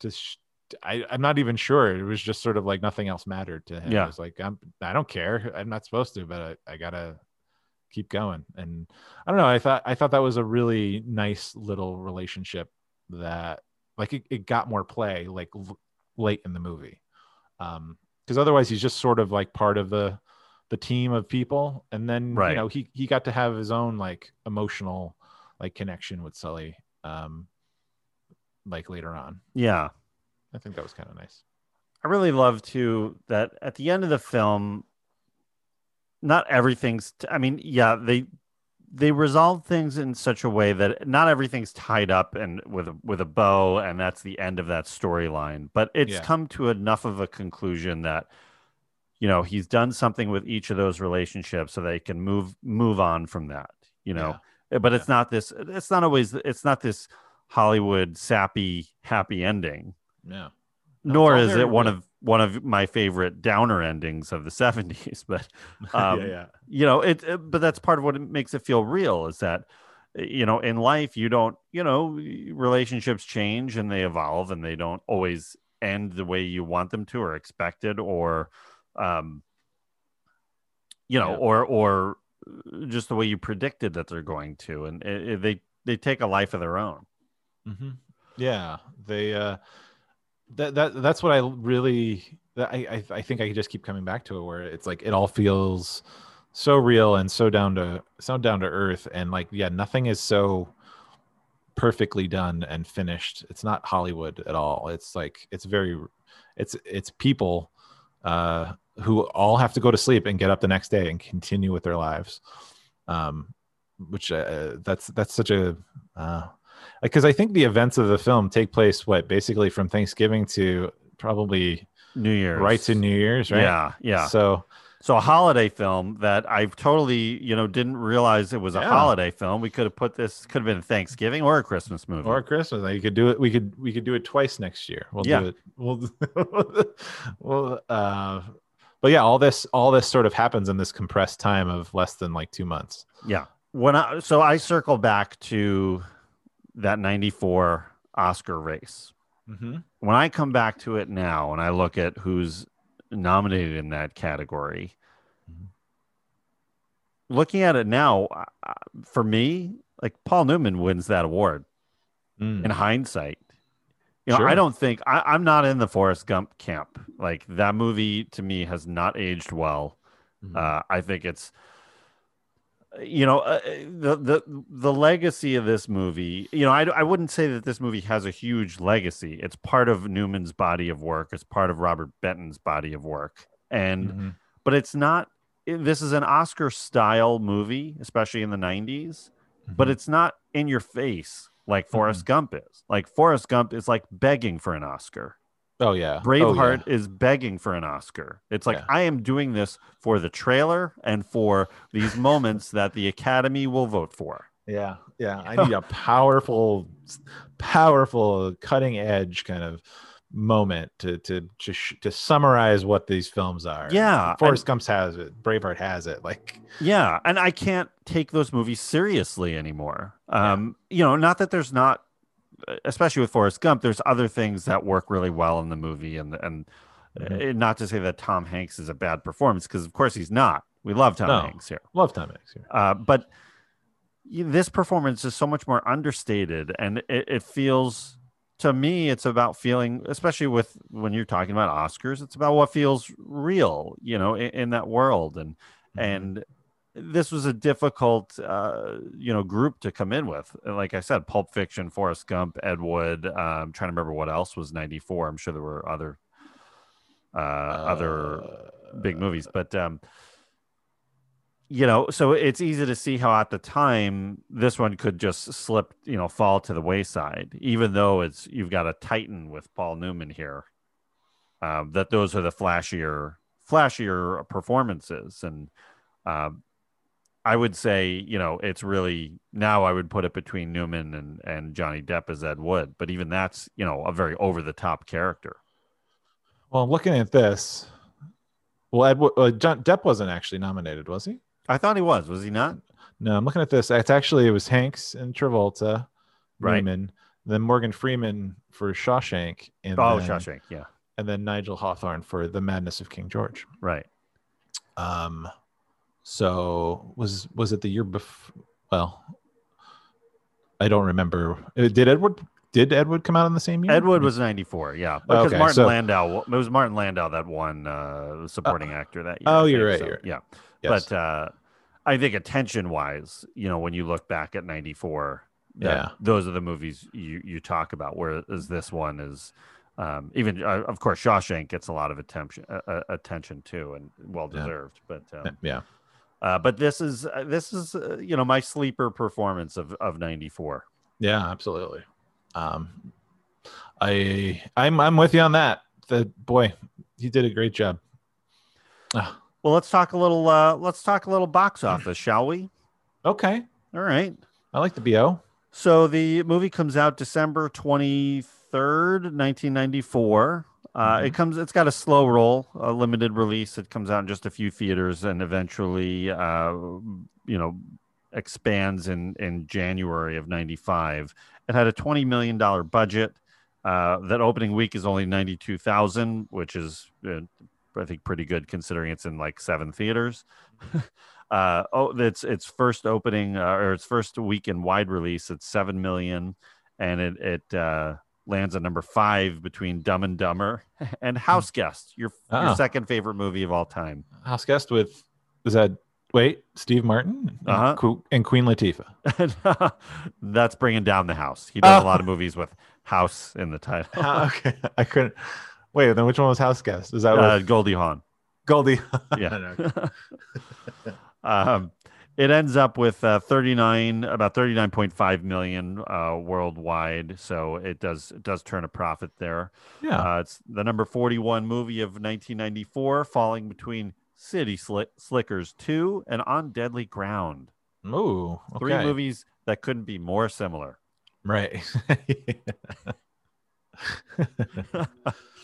S7: to sh- I, i'm not even sure it was just sort of like nothing else mattered to him
S8: Yeah.
S7: it was like i'm i don't care i'm not supposed to but i, I gotta keep going. And i don't know i thought i thought that was a really nice little relationship that like it, it got more play like l- late in the movie. Um because otherwise he's just sort of like part of the the team of people. And then
S8: Right.
S7: you know he he got to have his own like emotional like connection with sully um like later on.
S8: Yeah.
S7: I think that was kind of nice.
S8: I really love too that at the end of the film not everything's t- i mean yeah they they resolve things in such a way that not everything's tied up and with a, with a bow and that's the end of that storyline. But it's
S7: Yeah.
S8: come to enough of a conclusion that you know he's done something with each of those relationships so they can move move on from that you know? Eh, but it's not this it's not always it's not this hollywood sappy happy ending.
S7: Yeah
S8: nor is it one of one of my favorite downer endings of the 70s but um,
S7: yeah. yeah
S8: you know it, it- but that's part of what makes it feel real is that you know in life you don't you know relationships change and they evolve and they don't always end the way you want them to or expected or um you know
S7: Yeah.
S8: or or just the way you predicted that they're going to and it, it- they they take a life of their own.
S7: Hmm Yeah, they uh that that that's what I really I, I think I could just keep coming back to it where it's like it all feels so real and so down to so down to earth and like yeah nothing is so perfectly done and finished. It's not hollywood at all. It's like it's very it's it's people uh who all have to go to sleep and get up the next day and continue with their lives. Um which uh, that's that's such a uh because I think the events of the film take place what basically from Thanksgiving to probably
S8: new year's
S7: right to New Year's, right?
S8: yeah yeah
S7: So
S8: So a holiday film that I've totally, you know, didn't realize it was a
S7: Yeah.
S8: holiday film. We could have put this could have been Thanksgiving or a Christmas movie.
S7: or Christmas, like, you could do it. We could we could do it twice next year. We'll
S8: Yeah.
S7: do it. We'll well uh but yeah, all this all this sort of happens in this compressed time of less than like two months.
S8: yeah. When I so I circle back to that 94 Oscar race.
S7: Mm-hmm.
S8: When I come back to it now and I look at who's nominated in that category.
S7: Mhm.
S8: Looking at it now, for me, like Paul Newman wins that award
S7: Mm.
S8: in hindsight. You know,
S7: Sure.
S8: I don't think I, I'm not in the Forrest Gump camp. Like that movie to me has not aged well.
S7: Mhm.
S8: Uh, I think it's, you know, uh, the the the legacy of this movie. You know, I I wouldn't say that this movie has a huge legacy. It's part of Newman's body of work. It's part of Robert Benton's body of work, and
S7: Mhm.
S8: but it's not. This is an Oscar style movie, especially in the '90s, but
S7: Mhm.
S8: it's not in your face like Forrest Gump is. Like Forrest Gump is like begging for an Oscar.
S7: Oh yeah, Oh,
S8: Braveheart
S7: yeah.
S8: is begging for an Oscar. It's like
S7: Yeah.
S8: I am doing this for the trailer and for these moments that the Academy will vote for.
S7: Yeah, yeah. I need a powerful, powerful, cutting edge kind of moment to to to, sh- to summarize what these films are.
S8: Yeah,
S7: Forrest Gump has it. Braveheart has it. Like,
S8: Yeah, and I can't take those movies seriously anymore. Um, you know, not that there's not, especially with Forrest Gump, there's other things that work really well in the movie, and and
S7: Mhm.
S8: uh, not to say that Tom Hanks is a bad performance because of course he's not. We love Tom
S7: No.
S8: Hanks here.
S7: love Tom Hanks here.
S8: Uh, but this performance is so much more understated, and it, it feels to me it's about feeling, especially with when you're talking about Oscars, it's about what feels real, you know, in, in that world, and
S7: Mm-hmm.
S8: and this was a difficult, uh, you know, group to come in with. Like I said, Pulp Fiction, Forrest Gump, Ed Wood. Uh, I'm trying to remember what else was '94. I'm sure there were other uh, other big movies but um you know so it's easy to see how at the time this one could just slip you know fall to the wayside even though it's you've got a titan with paul newman here um, that those are the flashier flashier performances and um, i would say you know it's really now i would put it between newman and and johnny depp as ed wood but even that's you know a very over the top character
S7: Well, I'm looking at this, well, Ed, uh, John Depp wasn't actually nominated, was he?
S8: i thought he was was he not
S7: No, I'm looking at this. It's actually it was Hanks and Travolta,
S8: Right.
S7: Newman, then Morgan Freeman for Shawshank, and
S8: oh
S7: then,
S8: shawshank yeah
S7: and then Nigel Hawthorne for The Madness of King George.
S8: right
S7: Um, so was was it the year before? Well, I don't remember. Uh, Did Ed Wood did Ed Wood come out in the same year?
S8: Ed Wood was 94, yeah. Because
S7: Okay,
S8: Martin
S7: so-
S8: Landau, it was Martin Landau that won uh, supporting actor that year.
S7: oh, you're right, you're-
S8: yeah.
S7: Yes.
S8: But uh, I think attention wise, you know, when you look back at 94,
S7: Yeah.
S8: those are the movies you, you talk about, whereas this one is. Um, even uh, of course, Shawshank gets a lot of attention, uh, uh, attention too, and well
S7: Yeah.
S8: deserved. But um,
S7: yeah.
S8: Uh, but this is uh, this is uh, you know my sleeper performance of of '94.
S7: Yeah, absolutely. Um, I I'm I'm with you on that. The boy, he did a great job. Ah,
S8: Well, let's talk a little. Uh, let's talk a little box office, shall we?
S7: okay,
S8: All right.
S7: I like the bo.
S8: So the movie comes out December 23rd, 1994. Uh, It comes. It's got a slow roll, a limited release. It comes out in just a few theaters, and eventually, uh, you know, expands in in January of '95. It had a 20 million dollar budget. Uh, that opening week is only 92,000, which is, uh, I think, pretty good considering it's in like seven theaters. uh, oh, it's its first opening uh, or its first week in wide release. It's seven million, and it it uh, lands at number five between Dumb and Dumber and House Guest, your
S7: Ah.
S8: your second favorite movie of all time.
S7: House guest with is that wait Steve Martin and
S8: Uh-huh.
S7: And Queen Latifah.
S8: That's bringing down the house. He does a
S7: Oh.
S8: lot of movies with house in the title.
S7: Ah, okay, I couldn't. Wait, then which one was House guest? Is that
S8: Uh,
S7: with
S8: Goldie Hawn.
S7: Goldie?
S8: Yeah. um, it ends up with uh, 39, about 39.5 million uh, worldwide. So it does it does turn a profit there.
S7: yeah.
S8: Uh, it's the number 41 movie of 1994, falling between City Slick- Slickers 2 and On Deadly Ground.
S7: Ooh,
S8: Three movies that couldn't be more similar.
S7: Right.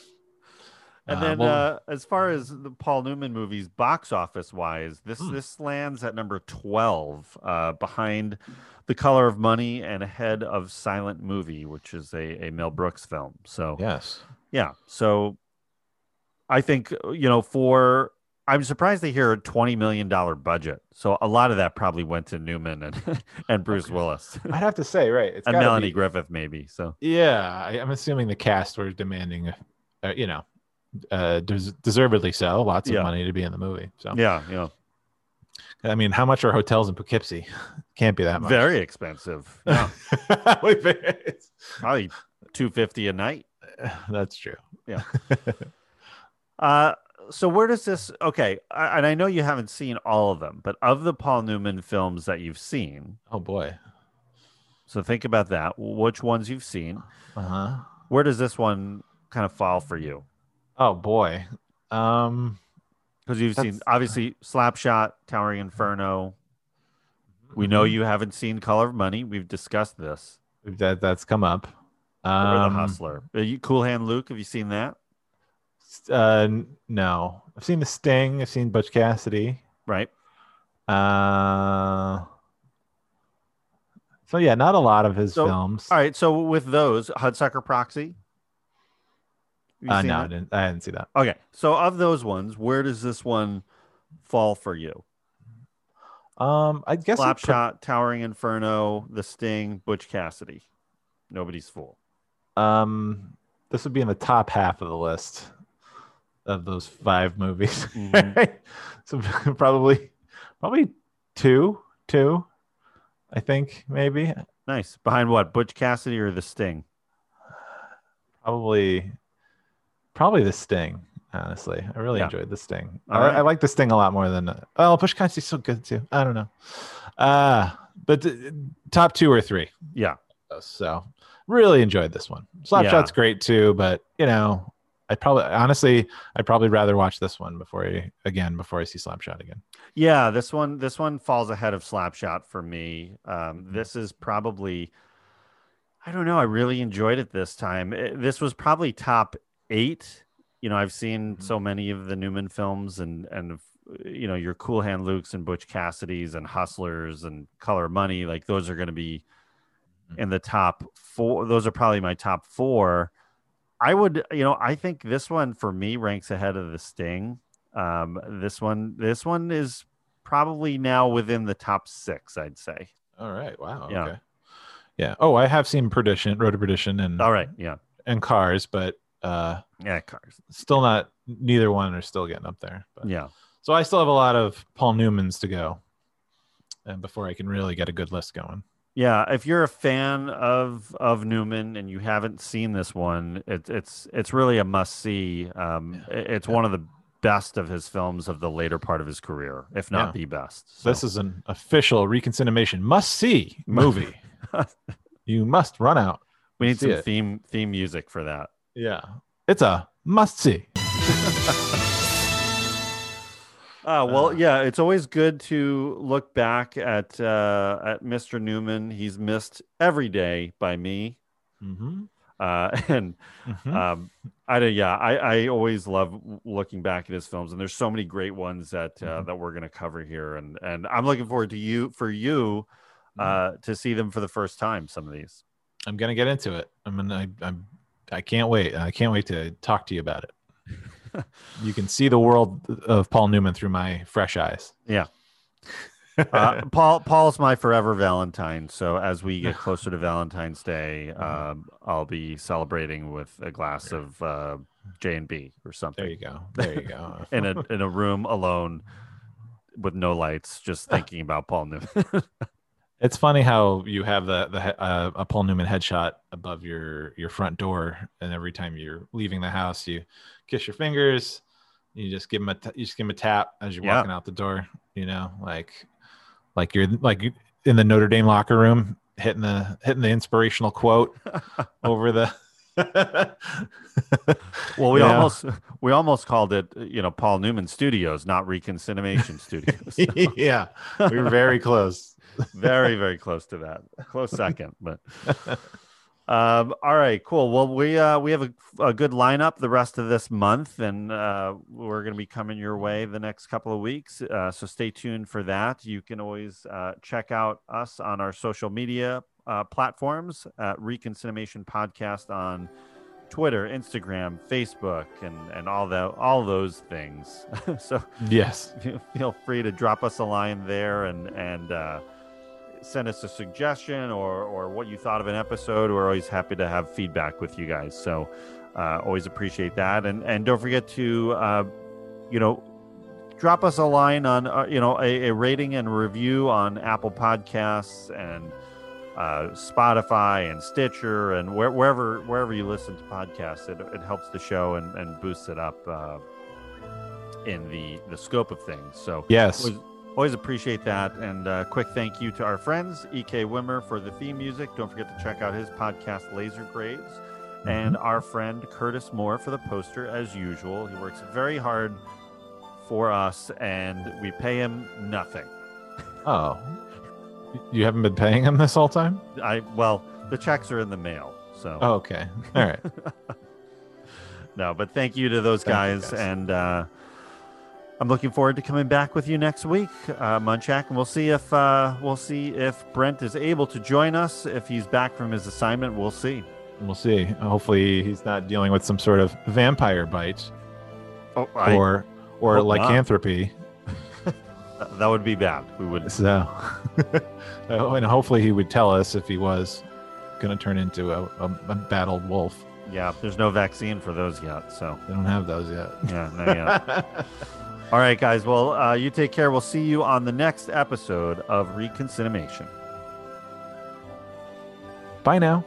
S8: And
S7: Uh,
S8: then,
S7: well-
S8: uh, as far as the Paul Newman movies, box office wise, this
S7: Hmm.
S8: this lands at number twelve, uh, behind The Color of Money and ahead of Silent Movie, which is a, a Mel Brooks film. So
S7: yes.
S8: yeah, so I think you know for I'm surprised they hear a twenty million dollar budget. So a lot of that probably went to Newman and and Bruce Willis
S7: I'd have to say, right? It's
S8: and Melanie
S7: be-
S8: Griffith maybe. So
S7: Yeah, I, I'm assuming the cast were demanding, uh, you know, uh, des- deservedly so, lots of
S8: Yeah.
S7: money to be in the movie. So,
S8: yeah, yeah,
S7: I mean, how much are hotels in Poughkeepsie? Can't be that much.
S8: very expensive. Yeah, probably two fifty a night.
S7: That's true. Yeah.
S8: uh, so where does this? Okay, I, and I know you haven't seen all of them, but of the Paul Newman films that you've seen,
S7: Oh boy.
S8: so think about that. Which ones you've seen?
S7: Uh huh.
S8: Where does this one kind of fall for you?
S7: Oh boy. Um.
S8: Because you've seen obviously Slapshot, Towering Inferno. We know
S7: Mm-hmm.
S8: you haven't seen Color of Money. We've discussed this.
S7: that that's come up.
S8: or
S7: Um,
S8: The Hustler. Are you, cool Hand Luke. Have you seen that?
S7: Uh, no, I've seen The Sting. I've seen Butch Cassidy.
S8: Right.
S7: Uh. So yeah, not a lot of his
S8: So,
S7: films.
S8: All right. So with those, Hudsucker Proxy.
S7: Uh, no, I didn't. I didn't see that.
S8: Okay. So of those ones, where does this one fall for you?
S7: Um, I guess
S8: Slapshot, Towering Inferno, The Sting, Butch Cassidy. Nobody's fool.
S7: um, this would be in the top half of the list of those five movies.
S8: Mhm.
S7: so probably, probably two, two. I think maybe
S8: Nice. Behind what? Butch Cassidy or The Sting?
S7: probably, probably the Sting. Honestly, I really
S8: Yeah.
S7: enjoyed the Sting. I,
S8: right.
S7: I like the Sting a lot more than. Oh, Butch Cassidy's so good too. I don't know. Uh but uh, top two or three.
S8: Yeah.
S7: So really enjoyed this one. Slapshot's
S8: Yeah.
S7: great too, but you know, I probably honestly I'd probably rather watch this one before I again before I see Slapshot again.
S8: Yeah, this one this one falls ahead of Slapshot for me. Um, this is probably I don't know. I really enjoyed it this time. It- this was probably top eight. You know, I've seen so many of the Newman films, and and you know your Cool Hand Lukes and Butch Cassidy's and Hustlers and Color Money. Like those are going to be in the top four. Those are probably my top four. I would, you know, I think this one for me ranks ahead of the Sting. Um, this one, this one is probably now within the top six. I'd say.
S7: All right. Wow.
S8: Yeah.
S7: Okay. Yeah. Oh, I have seen Perdition, Road to Perdition and
S8: All right, yeah,
S7: and Cars, but uh
S8: yeah, cars,
S7: still not neither one are still getting up there. But,
S8: yeah.
S7: So I still have a lot of Paul Newmans to go. And before I can really get a good list going.
S8: Yeah, if you're a fan of of Newman and you haven't seen this one, it's it's it's really a must see. Um, it- it's one of the best of his films of the later part of his career, if not
S7: Yeah.
S8: the best.
S7: So this is an official reconcinimation must see movie. you must run out.
S8: we need some
S7: it.
S8: theme theme music for that.
S7: Yeah. It's a must see.
S8: Uh, well, yeah, it's always good to look back at uh, at Mr. Newman. He's missed every day by me,
S7: Mm-hmm.
S8: uh, and um, I don't- yeah, I, I always love looking back at his films, and there's so many great ones that uh,
S7: Mhm.
S8: that we're going to cover here, and and I'm looking forward to you for you
S7: Mm-hmm.
S8: uh, to see them for the first time. Some of these,
S7: I'm gonna get into it. I'm gonna I, I'm I can't wait. I can't wait to talk to you about it. you can see the world of Paul Newman through my fresh eyes.
S8: yeah. Uh, Paul Paul's my forever Valentine. So as we get closer to Valentine's Day, um, I'll be celebrating with a glass of uh, J and B or something.
S7: There you go. There you go.
S8: in a in a room alone with no lights, just thinking about Paul Newman.
S7: It's funny how you have the the uh, a Paul Newman headshot above your your front door, and every time you're leaving the house, you kiss your fingers. You just give him a t- you just give him a tap as you're
S8: Yeah.
S7: walking out the door. You know, like like you're like in the Notre Dame locker room, hitting the hitting the inspirational quote over the.
S8: well, we
S7: Yeah.
S8: almost we almost called it, you know, Paul Newman Studios, not Reconciliation Studios.
S7: yeah, we were very close.
S8: Very very close to that close second but um all right cool well we uh we have a, a good lineup the rest of this month and uh we're going to be coming your way the next couple of weeks uh so stay tuned for that you can always uh check out us on our social media uh platforms at reconciliation podcast on Twitter, Instagram, Facebook, and and all that all those things. so
S7: Yes.
S8: feel- feel free to drop us a line there and and uh, send us a suggestion or or what you thought of an episode. We're always happy to have feedback with you guys. So uh, always appreciate that. And and don't forget to uh, you know drop us a line on uh, you know a, a rating and review on Apple Podcasts and uh, Spotify and Stitcher and where, wherever wherever you listen to podcasts. It, it helps the show and, and boosts it up uh, in the the scope of things. So
S7: Yes.
S8: Always appreciate that. And uh, quick thank you to our friends Ek Wimmer for the theme music. Don't forget to check out his podcast Laser Graves. And our friend Curtis Moore for the poster, as usual. He works very hard for us, and we pay him nothing.
S7: Oh. You haven't been paying him this whole time?
S8: I well, the checks are in the mail, so
S7: Oh, okay. All right.
S8: no. But thank you to those guys,
S7: guys.
S8: and uh, I'm looking forward to coming back with you next week, uh, Munchak, and we'll see if uh, we'll see if Brent is able to join us. If he's back from his assignment, we'll see.
S7: We'll see. Hopefully, he's not dealing with some sort of vampire bite
S8: Oh, I,
S7: or or
S8: not.
S7: lycanthropy.
S8: that would be bad. We would.
S7: So, Oh, and hopefully, he would tell us if he was going to turn into a, a, a battled wolf.
S8: Yeah, there's no vaccine for those yet, so
S7: They don't have those yet.
S8: yeah, no, yeah. All right, guys. Well, uh, you take care. We'll see you on the next episode of Reconcinimation.
S7: Bye now.